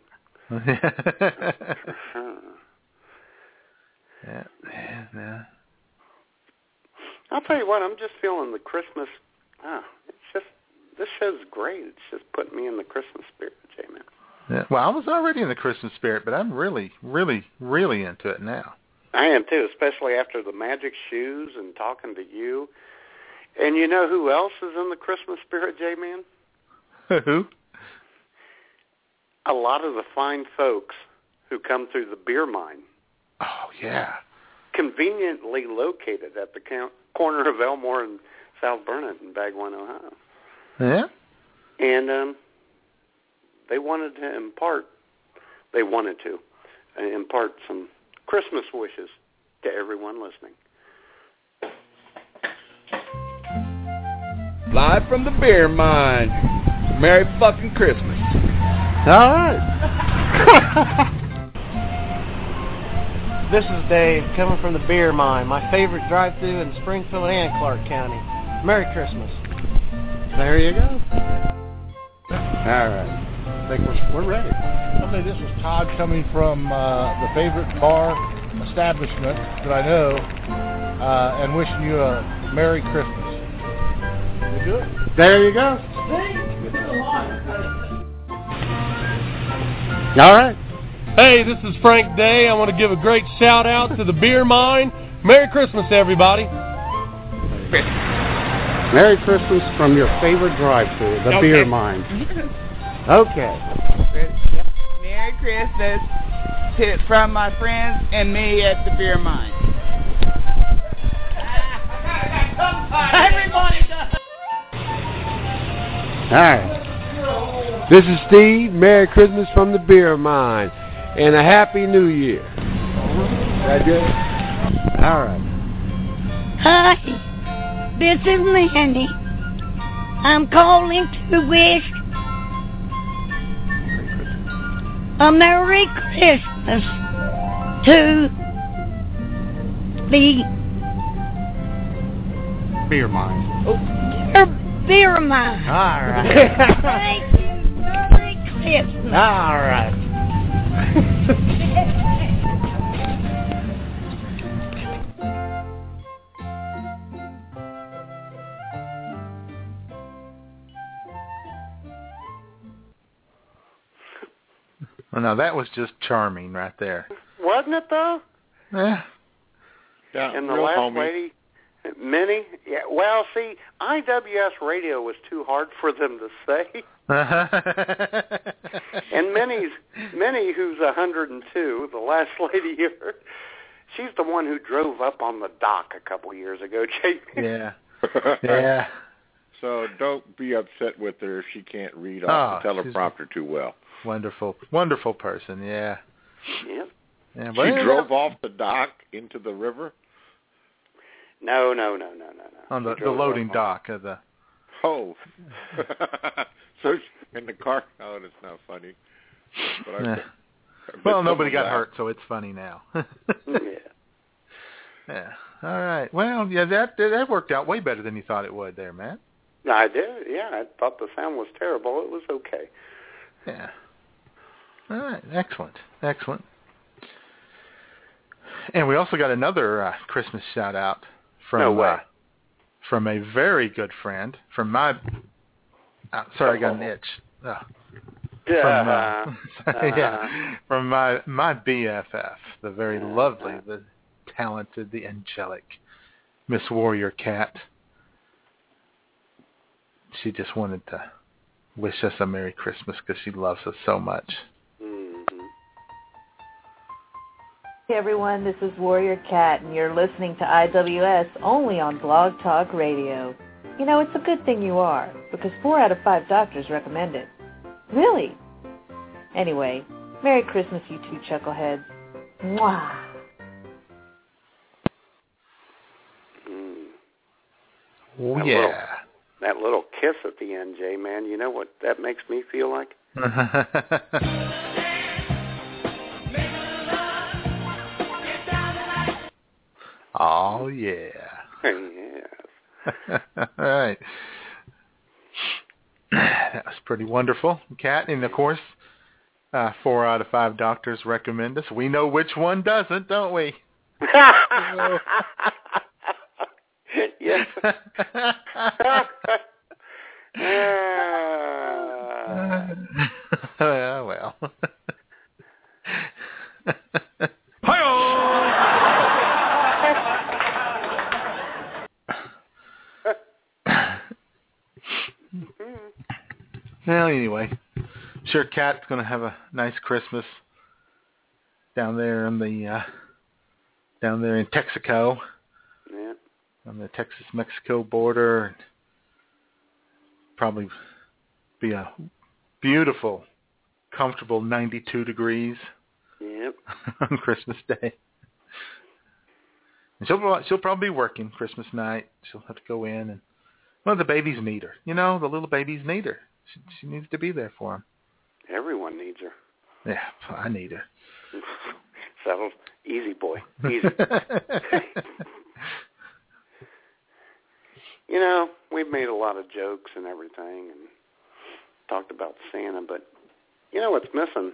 *laughs* yeah, yeah, yeah. I'll tell you what, I'm just feeling the Christmas. Ah, it's just this show's great. It's just putting me in the Christmas spirit, J-Man. Yeah. Well, I was already in the Christmas spirit, but I'm really, really, really into it now. I am too, especially after the magic shoes and talking to you. And you know who else is in the Christmas spirit, J-Man? *laughs* Who? A lot of the fine folks who come through the beer mine, Oh yeah. conveniently located at the count, corner of Elmore and South Burnett in Bagwine, Ohio. Yeah. And um, they wanted to impart, they wanted to uh, impart some Christmas wishes to everyone listening. Live from the beer mine. Merry fucking Christmas. All right. this is Dave coming from the beer mine, my favorite drive-through in Springfield and Clark County. Merry Christmas. There you go. All right. I think we're, we're ready. Okay, this is Todd coming from uh, the favorite bar establishment that I know, uh, and wishing you a Merry Christmas. You do it? There you go. All right. Hey, this is Frank Day. I want to give a great shout out to the beer mine. Merry Christmas, everybody. Merry Christmas from your favorite drive-through, the Okay. beer mine. *laughs* Okay. Merry Christmas to, from my friends and me at the beer mine. *laughs* Everybody does. All right. This is Steve. Merry Christmas from the beer mine. And a Happy New Year. That good? All right. Hi, this is Mandy. I'm calling to wish a Merry Christmas to the Beer mine. beer, beer mine. All right. *laughs* Thank you. Merry Christmas. All right. Well, now that was just charming right there. Wasn't it though? Yeah. Yeah, and the real last homey. lady, Minnie. Yeah. Well, see, IWS radio was too hard for them to say. *laughs* And Minnie's Minnie, who's a 102, the last *laughs* lady here, she's the one who drove up on the dock a couple years ago, *laughs* Jamie. yeah. Yeah. So don't be upset with her if she can't read Oh, off the she's- teleprompter too well. Wonderful, wonderful person. Yeah. Yep. Yeah. She but yeah, drove off the dock into the river. No, no, no, no, no, no. on the, the loading up dock of the. Oh. *laughs* so in the car. Oh, that's not funny. But I, Yeah. I bet Well, nobody got laughed. hurt, so it's funny now. *laughs* yeah. yeah. All right. Well, yeah, that that worked out way better than you thought it would, there, man. I did. Yeah, I thought the sound was terrible. It was okay. Yeah. All right. Excellent. Excellent. And we also got another uh, Christmas shout out from No way. Uh, from a very good friend from my. Uh, sorry, I got an itch. Uh, from uh, *laughs* yeah, from my my BFF, the very lovely, the talented, the angelic Miss Warrior Cat. She just wanted to wish us a Merry Christmas because she loves us so much. Hey everyone, this is Warrior Cat, and you're listening to IWS only on Blog Talk Radio. You know, it's a good thing you are, because four out of five doctors recommend it. Really? Anyway, Merry Christmas, you two chuckleheads. Mwah! Mm. Oh That yeah. little- That little kiss at the end, Jay, man, you know what that makes me feel like? *laughs* oh yeah. *laughs* *laughs* yes. All right. *clears throat* That was pretty wonderful, Cat. And of course, uh, four out of five doctors recommend us. We know which one doesn't, don't we? *laughs* yes. yeah, well. Well, anyway, sure, Cat's gonna have a nice Christmas down there in the uh, down there in Texaco, yeah. on the Texas-Mexico border. And probably be a beautiful, comfortable 92 degrees Yep. *laughs* on Christmas Day. And she'll she'll probably be working Christmas night. She'll have to go in and well, the babies need her. You know, the little babies need her. She, she needs to be there for him. Everyone needs her. Yeah, I need her. *laughs* Settled. Easy boy. Easy. *laughs* you know, we've made a lot of jokes and everything and talked about Santa, but you know what's missing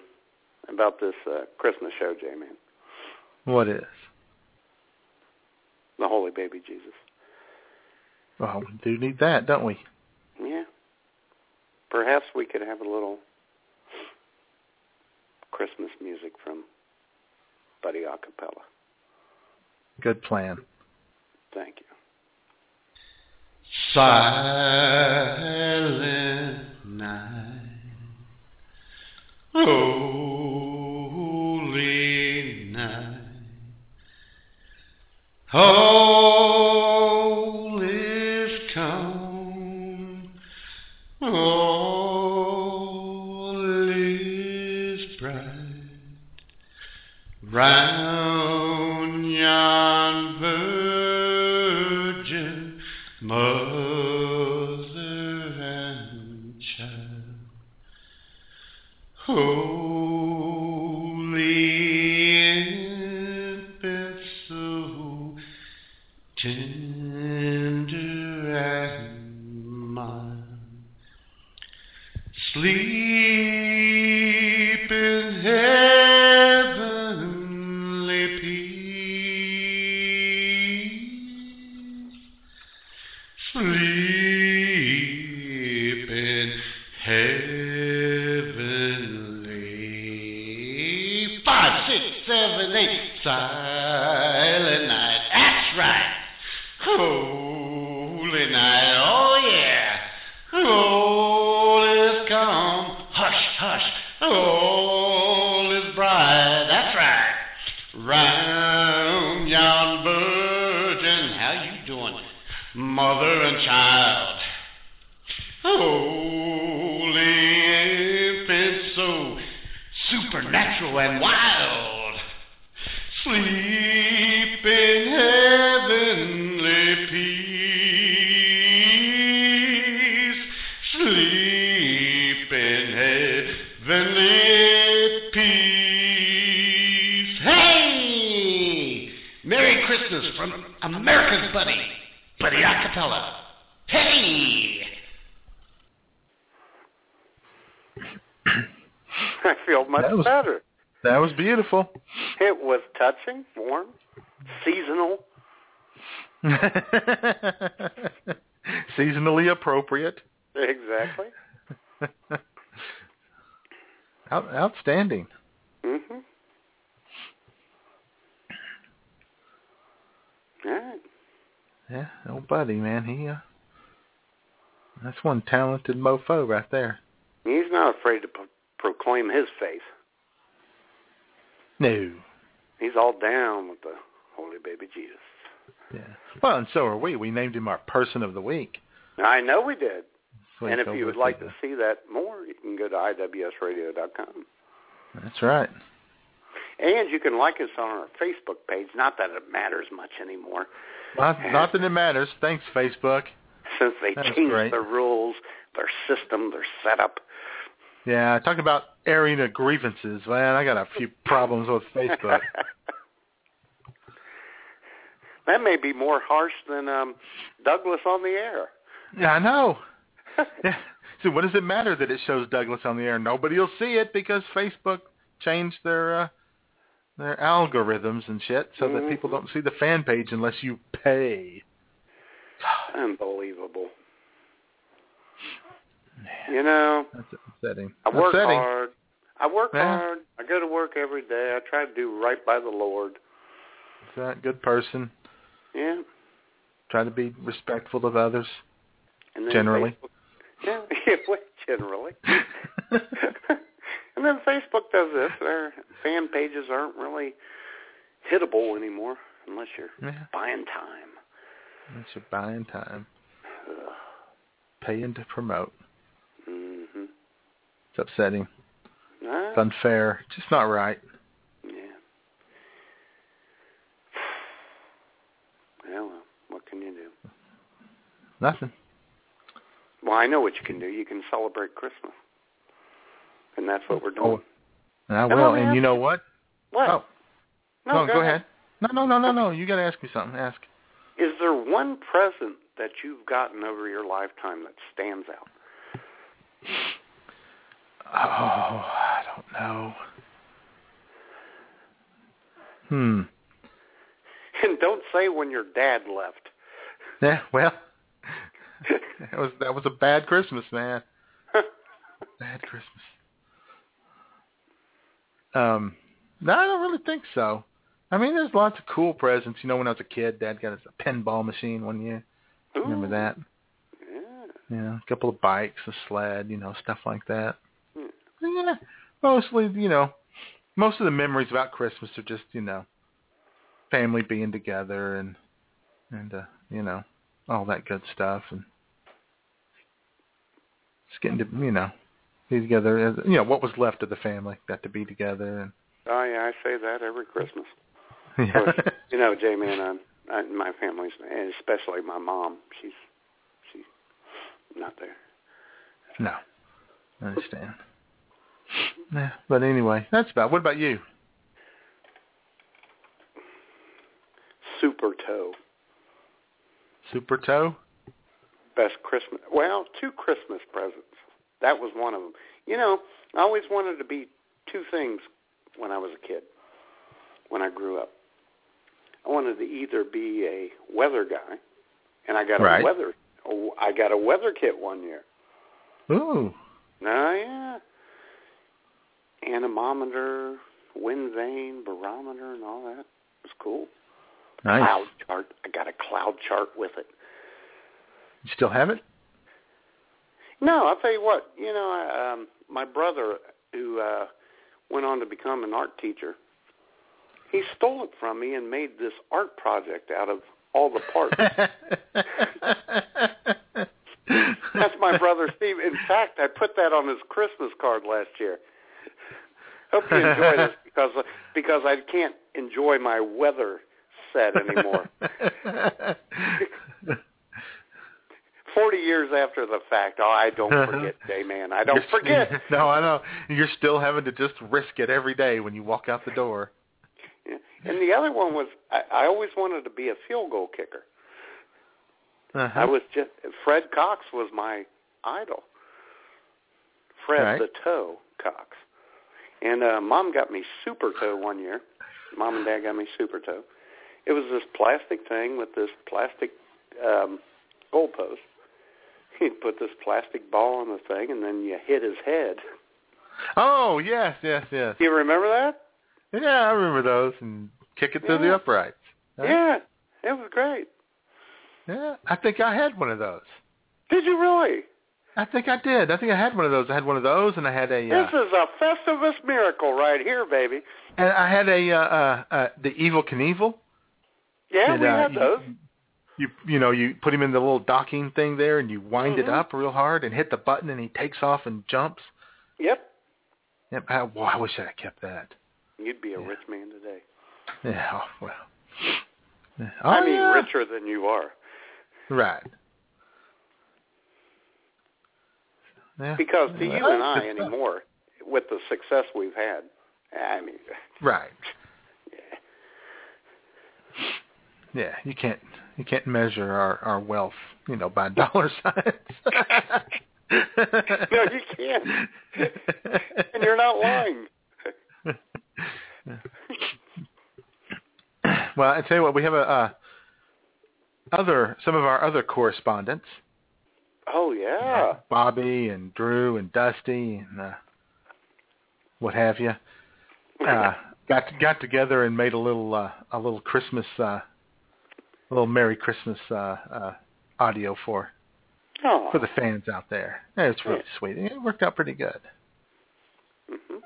about this uh, Christmas show, J Man? what is? The Holy Baby Jesus. Well, we do need that, don't we? Yeah. Perhaps we could have a little Christmas music from Buddy Acapella. Good plan. Thank you. Silent night, holy night, all round yon *laughs* Seasonally appropriate. Exactly. *laughs* Out, outstanding. Mhm. All right. Yeah, old buddy, man. He uh, that's one talented mofo right there. He's not afraid to pro- proclaim his faith. No. He's all down with the Holy Baby Jesus. Yeah. Well, and so are we. We named him our person of the week. I know we did. And if you would like to see that more, you can go to iwsradio.com. That's right. And you can like us on our Facebook page. Not that it matters much anymore, Not, not that it matters. Thanks, Facebook. since they That's changed great. their rules, their system, their setup. Yeah, talk about airing of grievances. Man, I got a few problems with Facebook. *laughs* That may be more harsh than um, Douglas on the air. Yeah, I know. *laughs* yeah. So what does it matter that it shows Douglas on the air? Nobody will see it because Facebook changed their uh, their algorithms and shit so that people don't see the fan page unless you pay. *sighs* Unbelievable. You know, That's upsetting. I work upsetting. hard. I work Yeah. hard. I go to work every day. I try to do right by the Lord. Is that a good person? Yeah. Try to be respectful of others. And then Generally. Facebook, *laughs* yeah, yeah, well, generally. *laughs* and then Facebook does this. Their fan pages aren't really hittable anymore unless you're Yeah. buying time. That's your buying time. Paying to promote. Mm-hmm. It's upsetting. Ah, It's unfair. Just not right. yeah. Yeah, well, what can you do? Nothing. Well, I know what you can do. You can celebrate Christmas. And that's what we're doing. Oh, and I will. And you know what? What? Oh, no, go, ahead. No, no, no, no, no. You got to ask me something. Ask. Is there one present that you've gotten over your lifetime that stands out? Oh, I don't know. Hmm. *laughs* And don't say when your dad left. Yeah. Well, *laughs* that was that was a bad Christmas, man. *laughs* bad Christmas. Um, no, I don't really think so. I mean, there's lots of cool presents. You know, when I was a kid, Dad got us a pinball machine one year. Remember that? Yeah. Yeah, a couple of bikes, a sled, you know, stuff like that. Hmm. Yeah, mostly, you know, most of the memories about Christmas are just, you know, family being together and and uh, you know, all that good stuff and just getting to, you know, be together as you know, what was left of the family got to be together and Oh yeah, I say that every Christmas. *laughs* yeah. You know, man, I'm, I, my family's, and especially my mom. She's she's not there. no. I understand. Yeah, but anyway, that's about. What about you? Super toe, Super toe? best Christmas. Well, two Christmas presents. That was one of them. You know, I always wanted to be two things when I was a kid. When I grew up, I wanted to either be a weather guy, and I got Right. a weather. I got a weather kit one year. Ooh. Oh yeah. Anemometer, wind vane, barometer, and all that. It was cool. Nice. Cloud chart. I got a cloud chart with it. You still have it? No, I'll tell you what. You know, I, um, my brother, who uh, went on to become an art teacher, he stole it from me and made this art project out of all the parts. *laughs* That's my brother Steve. In fact, I put that on his Christmas card last year. Hope you enjoy this *laughs* because because I can't enjoy my weather set anymore. *laughs* Forty years after the fact, oh, I don't forget, Jay man. I don't You're- forget. *laughs* No, I know. You're still having to just risk it every day when you walk out the door. Yeah. And the other one was I, I always wanted to be a field goal kicker. Uh-huh. I was just Fred Cox was my idol. Fred Right. the Toe Cox. And uh mom got me super toe one year. Mom and dad got me super toe. It was this plastic thing with this plastic um goalpost. *laughs* He'd put this plastic ball on the thing and then you hit his head. Oh yes, yes, yes. Do you remember that? Yeah, I remember those and kick it through the uprights. Right? Yeah. It was great. Yeah, I think I had one of those. Did you really? I think I did. I think I had one of those. I had one of those, and I had a. Uh, This is a Festivus miracle right here, baby. and I had a uh, uh, uh, the Evel Knievel. Yeah, we uh, you- those. You you know you put him in the little docking thing there, and you wind it Mhm. up real hard and hit the button, and he takes off and jumps. Yep. Yep. I, well, I wish I had kept that. You'd be a rich man today. Yeah. Oh, well. Yeah. I Oh, mean, yeah. richer than you are. Right. Yeah. Because to you and I stuff. anymore, with the success we've had, I mean, Right. Yeah, you can't you can't measure our our wealth, you know, by dollar signs. *laughs* no, you can't. and you're not lying. well, I tell you what, we have a uh, other some of our other correspondents, Oh yeah. Bobby and Drew and Dusty and uh, what have you, *laughs* uh, got got together and made a little uh, a little Christmas uh, little Merry Christmas uh, uh, audio for Oh. for the fans out there. Yeah, it's really Yeah. sweet. It worked out pretty good. Mhm.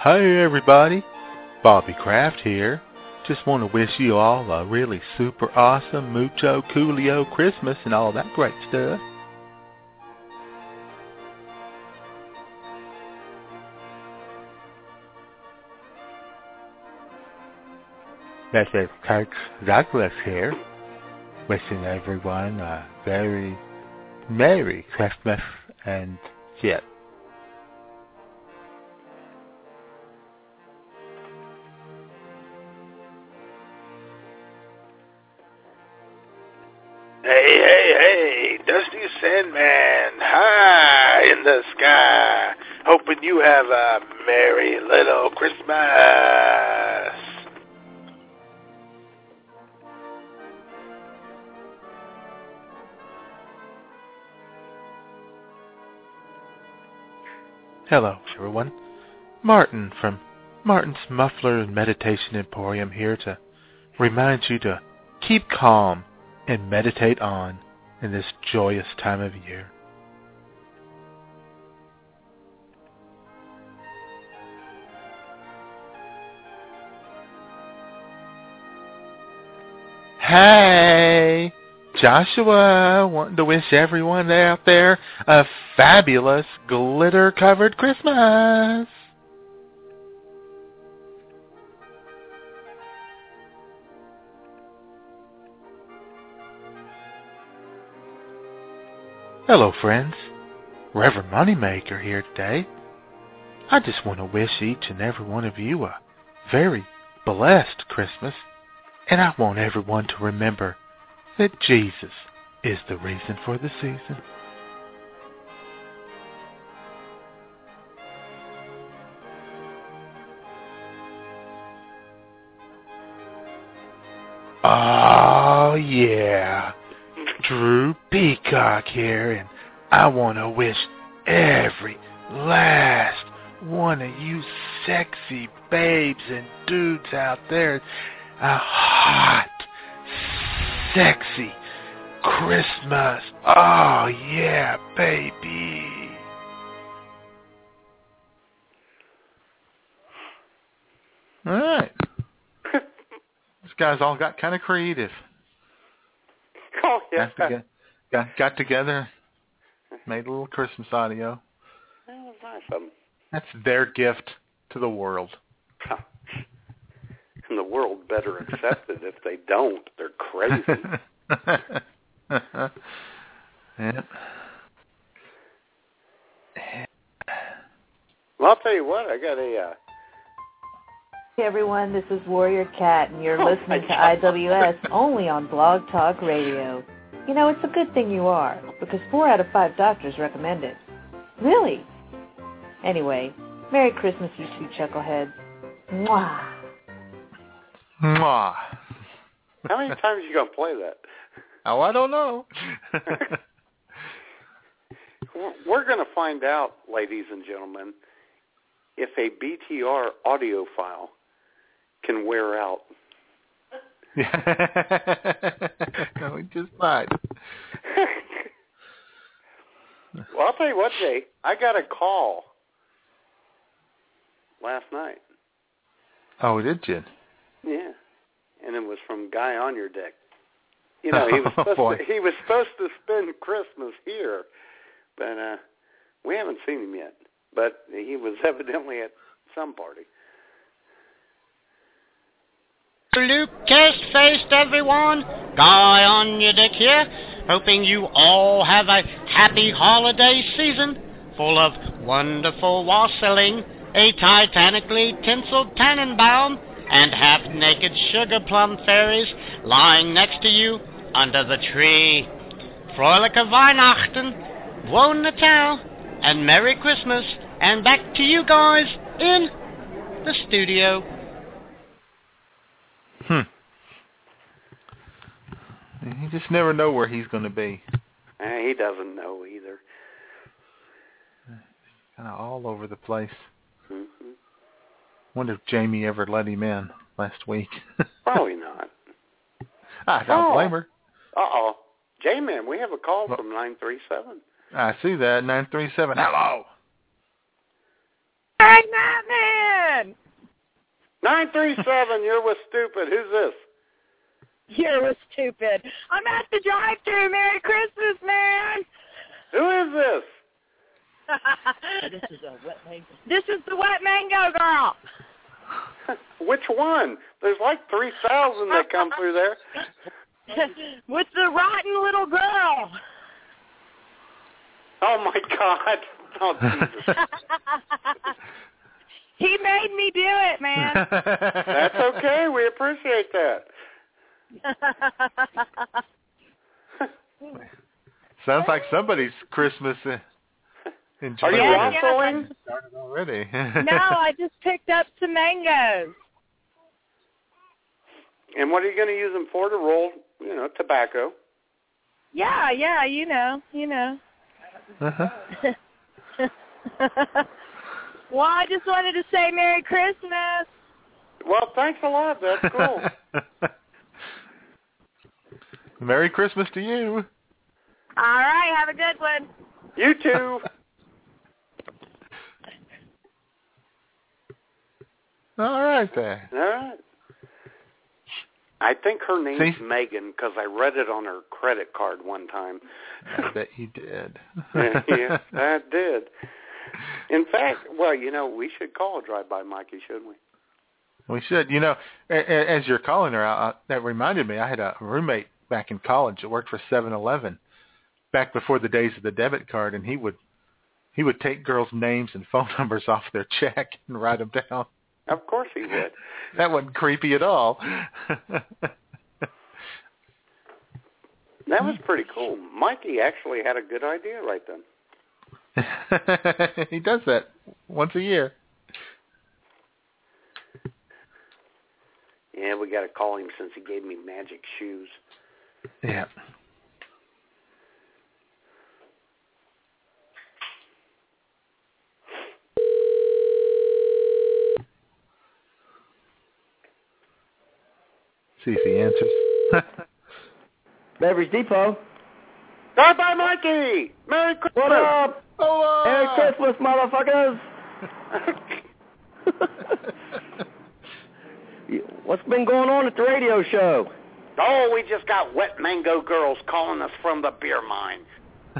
Hey everybody, Bobby Kraft here. Just want to wish you all a really super awesome mucho coolio Christmas and all that great stuff. This is Coach Douglas here, wishing everyone a very Merry Christmas and shit. Hey, hey, hey, Dusty Sandman, high in the sky, hoping you have a merry little Christmas. Hello, everyone. Martin from Martin's Muffler and Meditation Emporium here to remind you to keep calm and meditate on in this joyous time of year. Hey, Joshua, wanting to wish everyone out there a fabulous glitter-covered Christmas. Hello, friends. Reverend Moneymaker here today. I just want to wish each and every one of you a very blessed Christmas, and I want everyone to remember that Jesus is the reason for the season. Oh, yeah. Drew Peacock here, and I want to wish every last one of you sexy babes and dudes out there a hot, sexy Christmas. Oh, yeah, baby. All right. These guys all got kind of creative. *laughs* Oh yeah. Got, toge- got, got together, made a little Christmas audio. That was nice of 'em. That's their gift to the world. And the world better accept it. If they don't, they're crazy. *laughs* yeah. Well, I'll tell you what, I got a. Uh, Hey everyone, this is Warrior Cat, and you're Oh, listening to IWS only on Blog Talk Radio. You know, it's a good thing you are, because four out of five doctors recommend it. Really? Anyway, Merry Christmas, you two chuckleheads. Mwah. Mwah. how many times you gonna play that? Oh, I don't know. *laughs* We're- gonna find out, ladies and gentlemen, if a BTR audio file can wear out. *laughs* no, we just might. *laughs* Well, I'll tell you what, Jay. I got a call last night. Oh, did you? Yeah, and it was from Guy on your deck. You know, he *laughs* was Oh, supposed boy. to, he was supposed to spend Christmas here, but uh we haven't seen him yet. But he was *laughs* evidently at some party. Lucas faced everyone. Guy on your deck here. Hoping you all have a happy holiday season full of wonderful wassailing, a titanically tinseled Tannenbaum, and half-naked sugar plum fairies lying next to you under the tree. Fröhliche Weihnachten, Wohn Natal, and Merry Christmas, and back to you guys in the studio. Hmm. You just never know where he's going to be. Eh, he doesn't know either. Kind of all over the place. hmm Wonder if Jamie ever let him in last week. *laughs* Probably not. I don't Oh. blame her. Uh oh, J-Man, we have a call from nine three seven. I see that. 937. Hello. Hey, Batman! Nine three seven. You're with stupid. Who's this? You're with stupid. I'm at the drive-thru. Merry Christmas, man. Who is this? This is a wet mango. This is the wet mango girl. *laughs* Which one? There's like three thousand that come through there. *laughs* With the rotten little girl. Oh my God! Oh Jesus! *laughs* he made me do it, man. That's okay. We appreciate that. Sounds like somebody's Christmas eh? Uh, Are enjoyment you Yeah, is waffling? started already. *laughs* no, I just picked up some mangoes. And what are you going to use them for? To roll, you know, tobacco. Yeah, yeah, you know, you know. uh-huh. *laughs* well, I just wanted to say Merry Christmas. Well, thanks a lot. That's cool. *laughs* Merry Christmas to you. All right, have a good one. You too. All right there. All right. I think her name's See? Megan because I read it on her credit card one time. I bet you did. *laughs* yeah, I did. In fact, well, you know, we should call a drive-by Mikey, shouldn't we? We should. You know, a- a- as you're calling her, that reminded me. I had a roommate back in college that worked for Seven Eleven, back before the days of the debit card, and he would he would take girls' names and phone *laughs* numbers off their check and write them down. Of course he would. *laughs* That wasn't creepy at all. *laughs* That was pretty cool. Mikey actually had a good idea right then. *laughs* he does that once a year. Yeah, we got to call him since he gave me magic shoes. Yeah. See if he answers. *laughs* Beverage Depot. Drive-by Mikey! Merry Christmas! What up? Hello! Uh, Merry Christmas, motherfuckers! *laughs* What's been going on at the radio show? Oh, we just got wet mango girls calling us from the beer mine.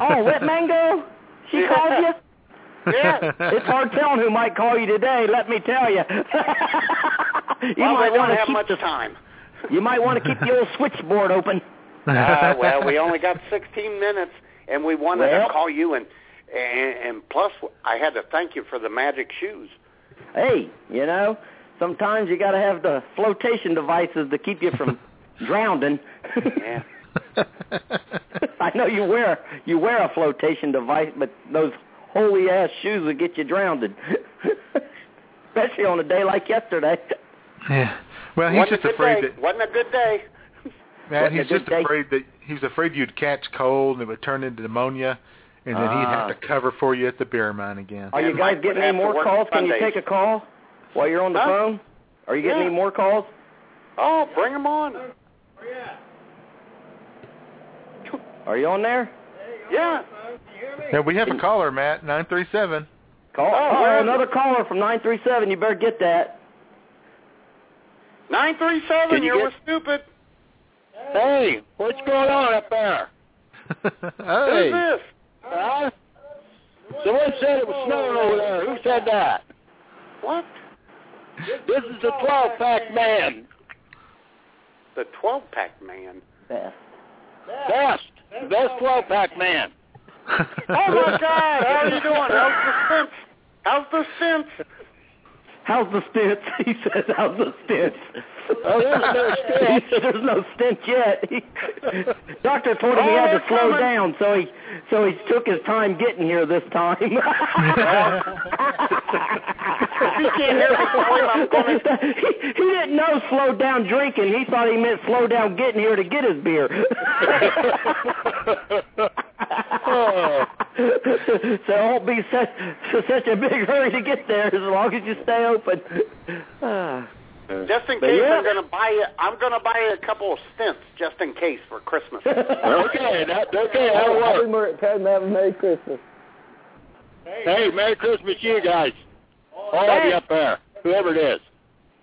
Oh, Wet Mango? She Yeah. called you? Yeah. It's hard telling who might call you today, let me tell you. *laughs* you well, might we don't want to have keep much the, time. You might want to keep the old switchboard open. Uh, *laughs* well, we only got 16 minutes, and we wanted Well. to call you and and, and plus I had to thank you for the magic shoes. Hey, you know, sometimes you got to have the flotation devices to keep you from *laughs* drowning. Yeah. *laughs* I know you wear you wear a flotation device, but those holy ass shoes will get you drowned. Especially on a day like yesterday. Yeah. Well, he's Wasn't just afraid day. that Wasn't a good day. man, Wasn't he's good just day. afraid that he's afraid you'd catch cold and it would turn into pneumonia, and then he'd have Ah. to cover for you at the beer mine again. Are you guys getting any more calls? Can you Sundays. take a call while you're on the Huh? phone? Are you getting Yeah. any more calls? Oh, bring them on. Are you on there? Yeah. Yeah, we have a caller, Matt, nine three seven. Call. Oh, Oh, another caller from nine three seven. You better get that. Nine three seven. You You're get- stupid. Hey, what's going on up there? *laughs* Who's this? Huh? Someone said it was snowing over there. Who said that? What? This is the 12 pack man. The twelve pack man. Best. Best. Best 12 pack man. *laughs* Oh my God! How are you doing? How's the stints? How's the stints? How's the stints? *laughs* He says, how's the stints? Oh, there's no *laughs* he said, there's no stint yet. He, *laughs* doctor told him he Oh, had to they're slow coming. down, so he so he took his time getting here this time. If you can't hear I'm he, he didn't know slow down drinking. He thought he meant slow down getting here to get his beer. Oh. *laughs* so it won't be such such a big hurry to get there as long as you stay open. Ah. *sighs* Just in case, yeah. I'm gonna buy you. I'm gonna buy you a couple of stints just in case for Christmas. *laughs* okay, that, okay, that'll work. Merry, tell him have a Merry Christmas. Hey, Merry Christmas to you guys. All of you up there, whoever it is.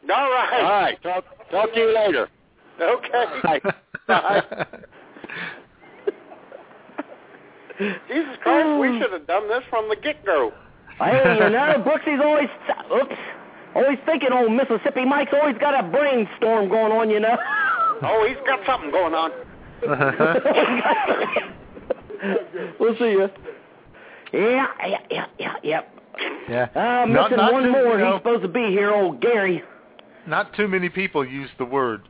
All All right. right, talk, talk to you later. Okay. Bye. *laughs* Jesus Christ, we *sighs* should have done this from the get-go. Hey, you know, Brooksy's always, oops, always thinking old Mississippi Mike's always got a brainstorm going on, you know. *laughs* Oh, he's got something going on. *laughs* we'll see you. Yeah, yeah, yeah, yeah, yep. Yeah. Uh, Not- missing not one too- more. you know, He's supposed to be here, old Gary. Not too many people use the word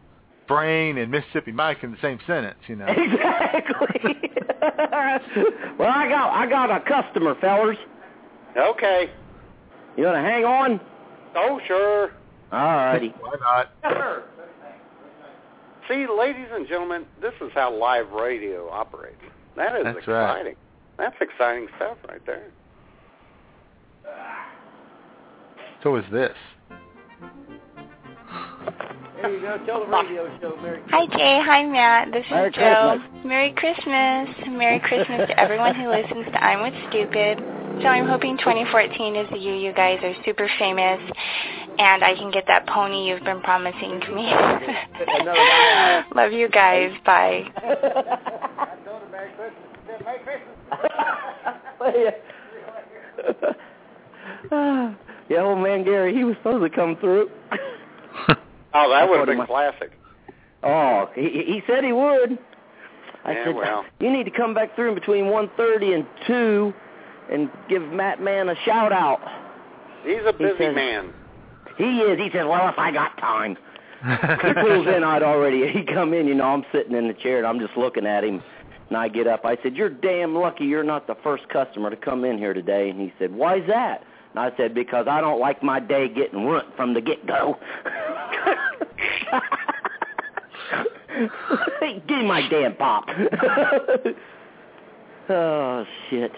brain and Mississippi Mike in the same sentence, you know. Exactly. *laughs* well, I got, I got a customer, fellers. Okay. You want to hang on? Oh, sure. All righty. Why not? See, ladies and gentlemen, this is how live radio operates. That is That's right. exciting. That's exciting stuff right there. So is this. There you go. Tell the radio show, Merry Hi Jay, hi Matt. This is Merry Joe. Christmas. Merry Christmas. Merry Christmas to everyone who listens to I'm with Stupid. So I'm hoping 2014 is the year you guys are super famous and I can get that pony you've been promising to me. *laughs* Love you guys. Bye. *laughs* yeah, old man Gary, he was supposed to come through. Oh, that would told have been I- classic. Oh, he, he said he would. I Yeah, said, well. you need to come back through in between 1.30 and 2 and give Matt Man a shout out. He's a He busy says- man. He is. He said, well, if I got time. *laughs* he pulls in, I'd already, he come in, you know, I'm sitting in the chair and I'm just looking at him. And I get up. I said, you're damn lucky you're not the first customer to come in here today. And he said, why's that? And I said, because I don't like my day getting ruined from the get-go. Hey, *laughs* Give me my damn pop. *laughs* oh, shit.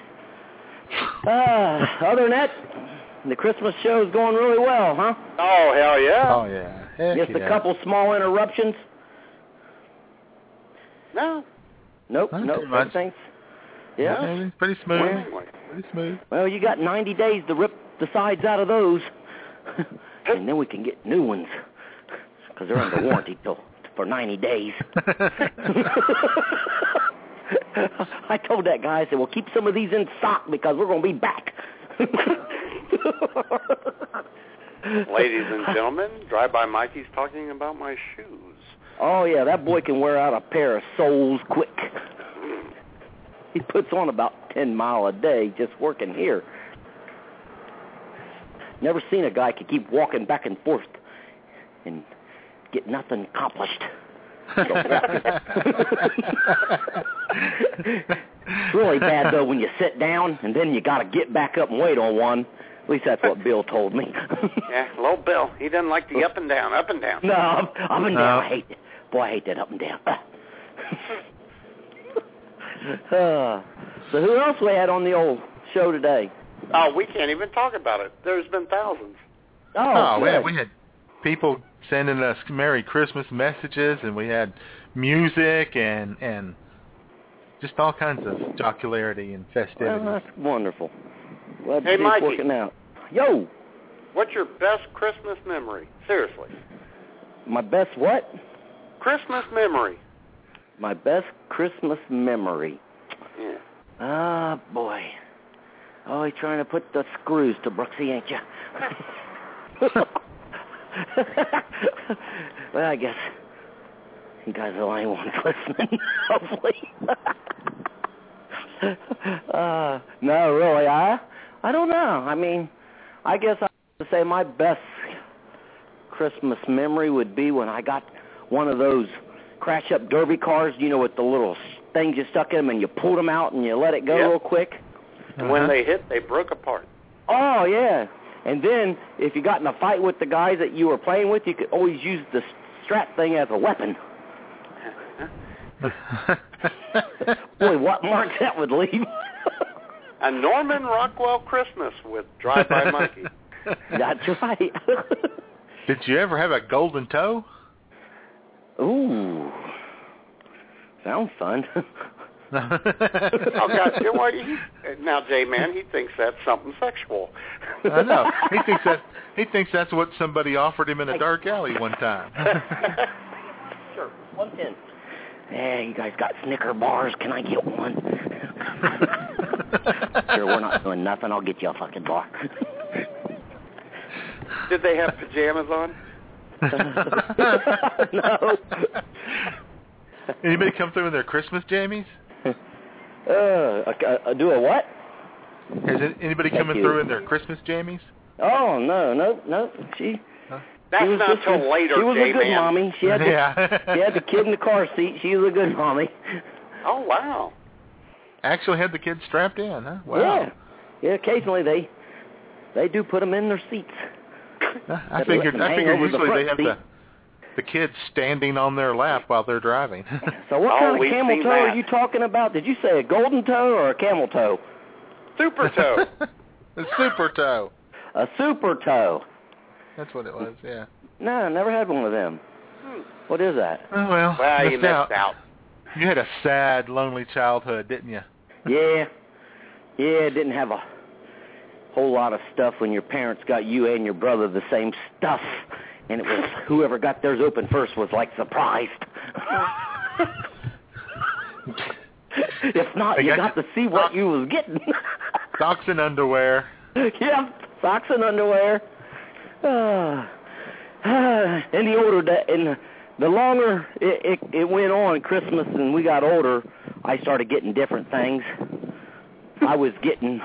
Uh, other than that, the Christmas show is going really well, huh? Oh, hell yeah. Oh yeah. Heck Just yeah. a couple small interruptions. No. Nope, Not nope. too much. Everything's yeah. Everything's pretty smooth. Well, Pretty smooth. well, you got 90 days to rip the sides out of those, *laughs* and then we can get new ones because they're under warranty till for 90 days. *laughs* I told that guy, I said, well, keep some of these in stock because we're going to be back. *laughs* Ladies and gentlemen, Drive By Mikey's talking about my shoes. Oh, yeah, that boy can wear out a pair of soles quick. He puts on about ten mile a day just working here. Never seen a guy could keep walking back and forth and get nothing accomplished. it's *laughs* really bad though when you sit down and then you got to get back up and wait on one. At least that's what Bill told me. *laughs* Yeah, low Bill. He doesn't like the up and down, up and down. no, up, up and down. I hate it. Boy, I hate that up and down. *laughs* *laughs* uh, so who else we had on the old show today? Oh, we can't even talk about it. There's been thousands. Oh, we had, we had people sending us Merry Christmas messages, and we had music and and just all kinds of jocularity and Well, festivities. that's wonderful. Glad Hey, to see Mikey. it's working out. Yo, What's your best Christmas memory? Seriously. my best what? Christmas memory. My best Christmas memory. Yeah. Ah, boy. Oh, you're trying to put the screws to Brooksy, ain't you? *laughs* well, I guess you guys are the only ones *laughs* listening, hopefully. *laughs* uh, no, really, I, I don't know. I mean, I guess I to say my best Christmas memory would be when I got one of those crash-up derby cars, you know, with the little things you stuck in them and you pulled them out and you let it go Yep. real quick. And when they hit, they broke apart. Oh yeah. And then if you got in a fight with the guys that you were playing with, you could always use the strap thing as a weapon. *laughs* Boy, what mark that would leave. A Norman Rockwell Christmas with Drive By Monkey. *laughs* That's right. *laughs* Did you ever have a golden toe? Ooh. Sounds fun. *laughs* oh God! You know what? He, now, J Man, he thinks that's something sexual. I know. He thinks that he thinks that's what somebody offered him in a dark alley one time. *laughs* sure. One pin. Hey, you guys got Snicker bars. Can I get one? *laughs* sure, we're not doing nothing. I'll get you a fucking bar. Did they have pajamas on? no. *laughs* Anybody come through in their Christmas jammies? *laughs* Uh, uh, uh, do a what? Has anybody Thank coming you. through in their Christmas jammies? Oh no, no, no. She. That's she was not just till later, She was a good mommy. She had the, *laughs* Yeah. she had the kid in the car seat. She was a good mommy. Oh wow! Actually had the kids strapped in, huh? Wow. Yeah. Yeah. Occasionally they they do put them in their seats. I They figured I hang figured over the usually they have seat. the the kids standing on their lap while they're driving. *laughs* So what Oh, kind of camel toe that. are you talking about? Did you say a golden toe or a camel toe? Super toe. *laughs* the super toe. A super toe. That's what it was, yeah. No, I never had one of them. What is that? Oh well, Well, you missed missed out. out. You had a sad, lonely childhood, didn't you? Yeah. Yeah, didn't have a whole lot of stuff when your parents got you and your brother the same stuff. And it was whoever got theirs open first was like surprised. *laughs* if not, you got got to see what you was getting. *laughs* Socks and underwear. yep, socks and underwear. *sighs* Uh, and the older that, and the, the longer it, it it went on, Christmas, and we got older, I started getting different things. I was getting,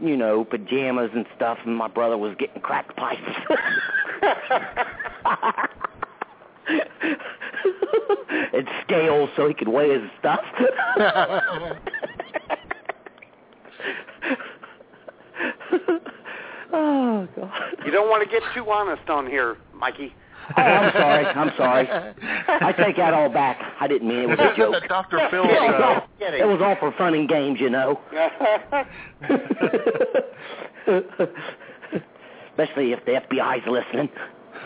you know, pajamas and stuff, and my brother was getting crack pipes. *laughs* and scales so he could weigh his stuff. *laughs* *laughs* oh God. You don't want to get too honest on here, Mikey. Oh, I'm sorry. I'm sorry. I take that all back. I didn't mean it was a joke. the Dr. *laughs* Phil It was show. all- It was all for fun and games, you know. *laughs* Especially if the FBI's listening.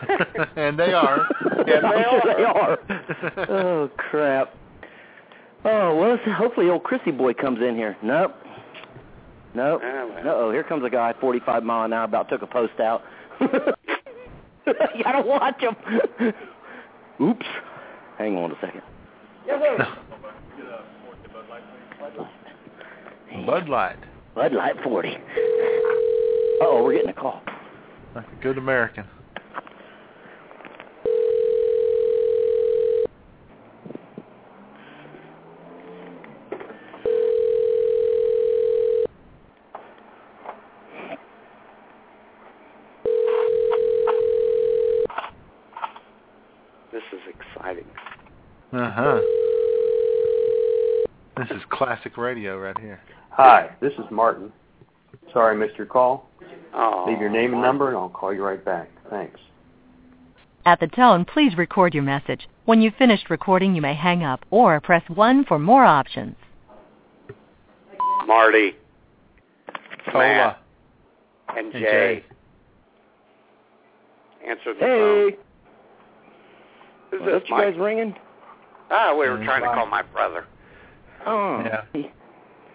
*laughs* and they are. Yeah, I'm they sure they are. are. oh crap. Oh well, hopefully old Chrissy boy comes in here. Nope. Nope. Well. Uh oh, here comes a guy 45 mile an hour about took a post out. You *laughs* gotta watch him. Oops. Hang on a second. Bud Light. Bud Light 40. Uh oh, we're getting a call. Like a good American. Uh huh. This is classic radio right here. Hi, this is Martin. Sorry I missed your call. Oh, Leave your name and number, and I'll call you right back. Thanks. At the tone, please record your message. When you've finished recording, you may hang up or press 1 for more options. Marty. Hola. Matt. And And Jay. Jay. Answer the Hey. phone. Who's What this, you Mike? guys ringing? Ah, we were Mm, trying to call my brother. Oh. Yeah.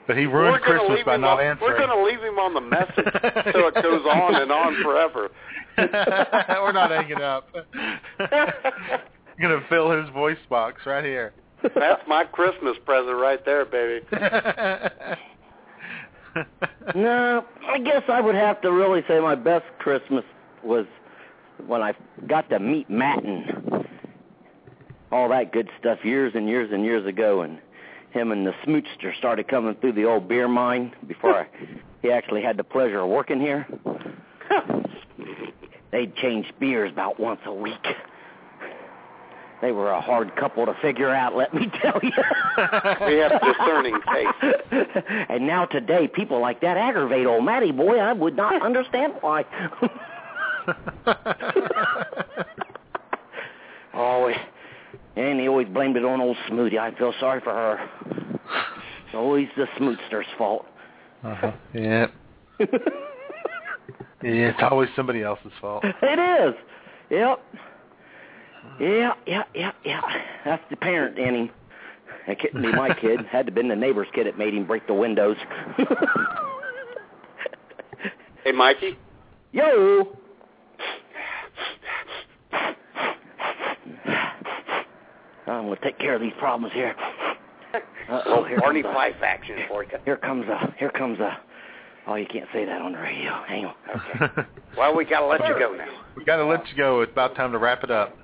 But he ruined we're gonna Christmas leave by him not on, answering. We're going to leave him on the message *laughs* so it goes on and on forever. *laughs* We're not hanging up. *laughs* gonna fill his voice box right here. That's my Christmas present right there, baby. No, I guess I would have to really say my best Christmas was when I got to meet Matten. All that good stuff years and years and years ago, and him and the smoochster started coming through the old beer mine before I, he actually had the pleasure of working here. *laughs* They'd change beers about once a week. They were a hard couple to figure out, let me tell you. *laughs* We have discerning taste. *laughs* and now today, people like that aggravate old Matty boy. I would not understand why. oh, and he always blamed it on old Smoothie. I feel sorry for her. It's always the Smootster's fault. Uh-huh. *laughs* Yeah. yeah, it's always somebody else's fault. It is. Yep. Yeah, yeah, yeah, yeah. That's the parent in him. That couldn't be my kid. *laughs* Had to been the neighbor's kid that made him break the windows. Hey, Mikey. Yo. Oh, I'm gonna take care of these problems here. *laughs* Uh-oh, Little here Barney comes a- Fife action for you. Here comes a. Here comes a. Oh, you can't say that on the radio. Hang on. Okay. Well, we got to let you go now. We got to let you go. It's about time to wrap it up.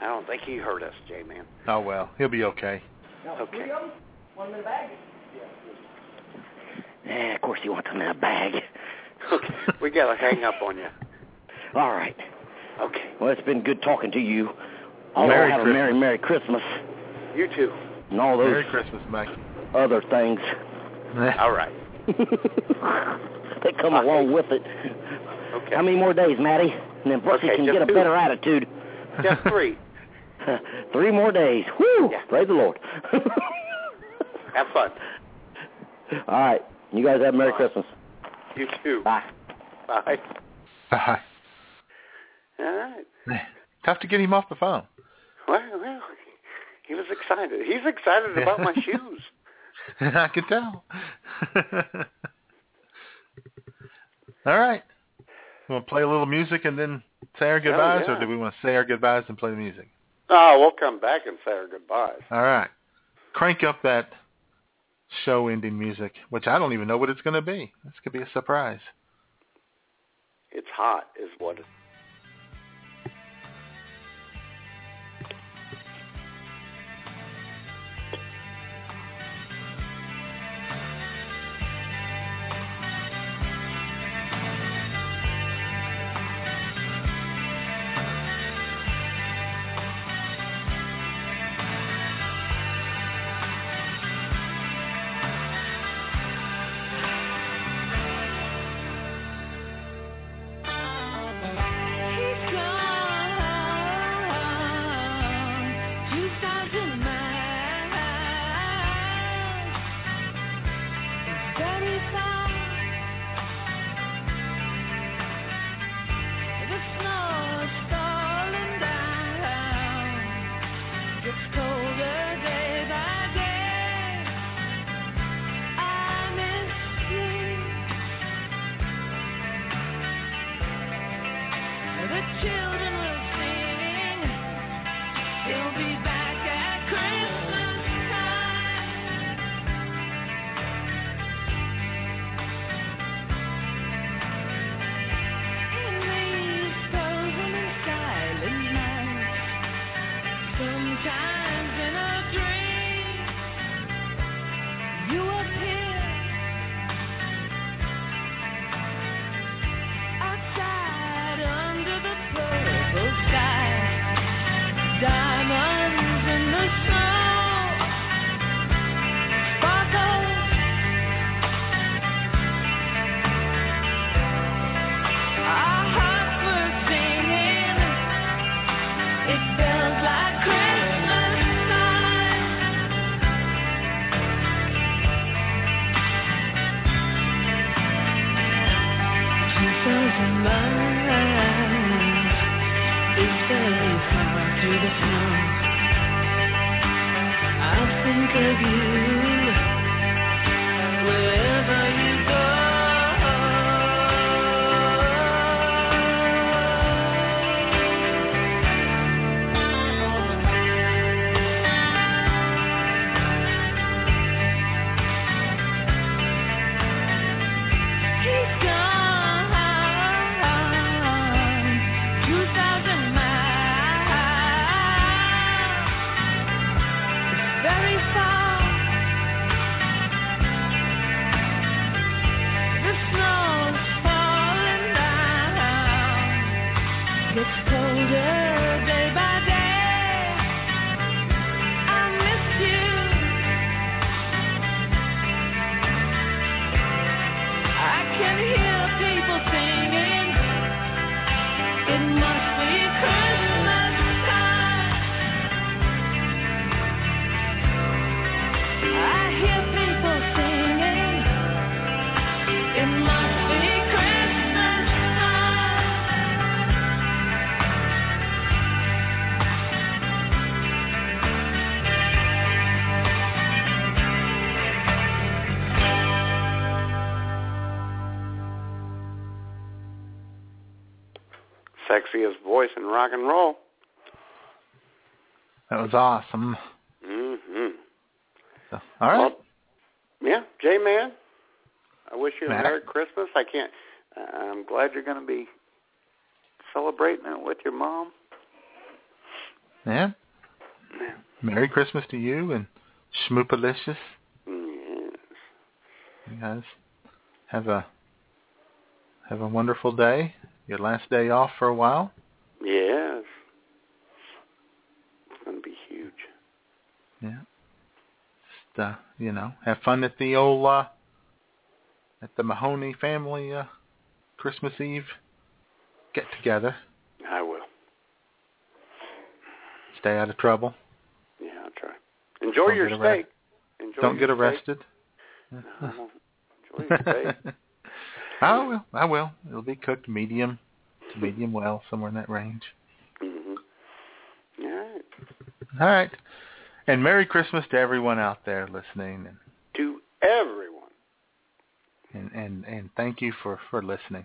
I don't think he heard us, J-Man. Oh well, he'll be okay. Okay. Yeah, eh, of course you want them in a bag. Okay. *laughs* We got to hang up on you. All right. Okay. Well, it's been good talking to you. All Merry have Christmas. a merry, merry Christmas, You too. and all those Merry Christmas, Mike. other things *laughs* All right. *laughs* they come along with it. Okay. How many more days, Matty? And then Brooksy Okay, can get a two. better attitude. *laughs* Just three. Three more days. Woo! Praise the Lord. Have fun. All right. You guys have a Merry Christmas. You too. Bye. Bye. Bye. All right. Tough to get him off the phone. Well, well, he was excited. He's excited about my *laughs* shoes. I can tell. All right. We want to play a little music and then say our goodbyes, yeah. or do we want to say our goodbyes and play the music? Oh, we'll come back and say our goodbyes. All right. Crank up that show-ending music, which I don't even know what it's going to be. This could be a surprise. It's hot, is what. It, rock and roll. That was awesome. Mm-hmm. So, all right. Well, yeah, J Man. I wish you a Matt? Merry Christmas. I can't. I'm glad you're going to be celebrating it with your mom. yeah. Merry Christmas to you and Schmoopalicious. Yes. You guys have a have a wonderful day. Your last day off for a while. Yes. It's going to be huge. Yeah. Just uh, you know, have fun at the old uh at the Mahoney family uh Christmas Eve get together. I will. Stay out of trouble. Yeah, I'll try. Enjoy Don't your steak. Enjoy Don't get arrested. No. Enjoy your steak. *laughs* I will. I will. It'll be cooked medium to medium well, somewhere in that range. hmm All right. All right. And Merry Christmas to everyone out there listening, and To everyone. and and, and thank you for for listening.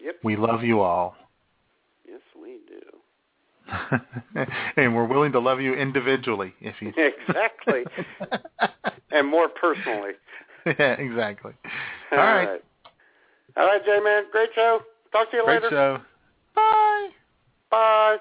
Yep. We love you all, Yes, we do. *laughs* and we're willing to love you individually if you. *laughs* Exactly. *laughs* and more personally. yeah, exactly. All All right. right. All right, J Man. Great show. Talk to you Great later. Great show. Bye. Bye.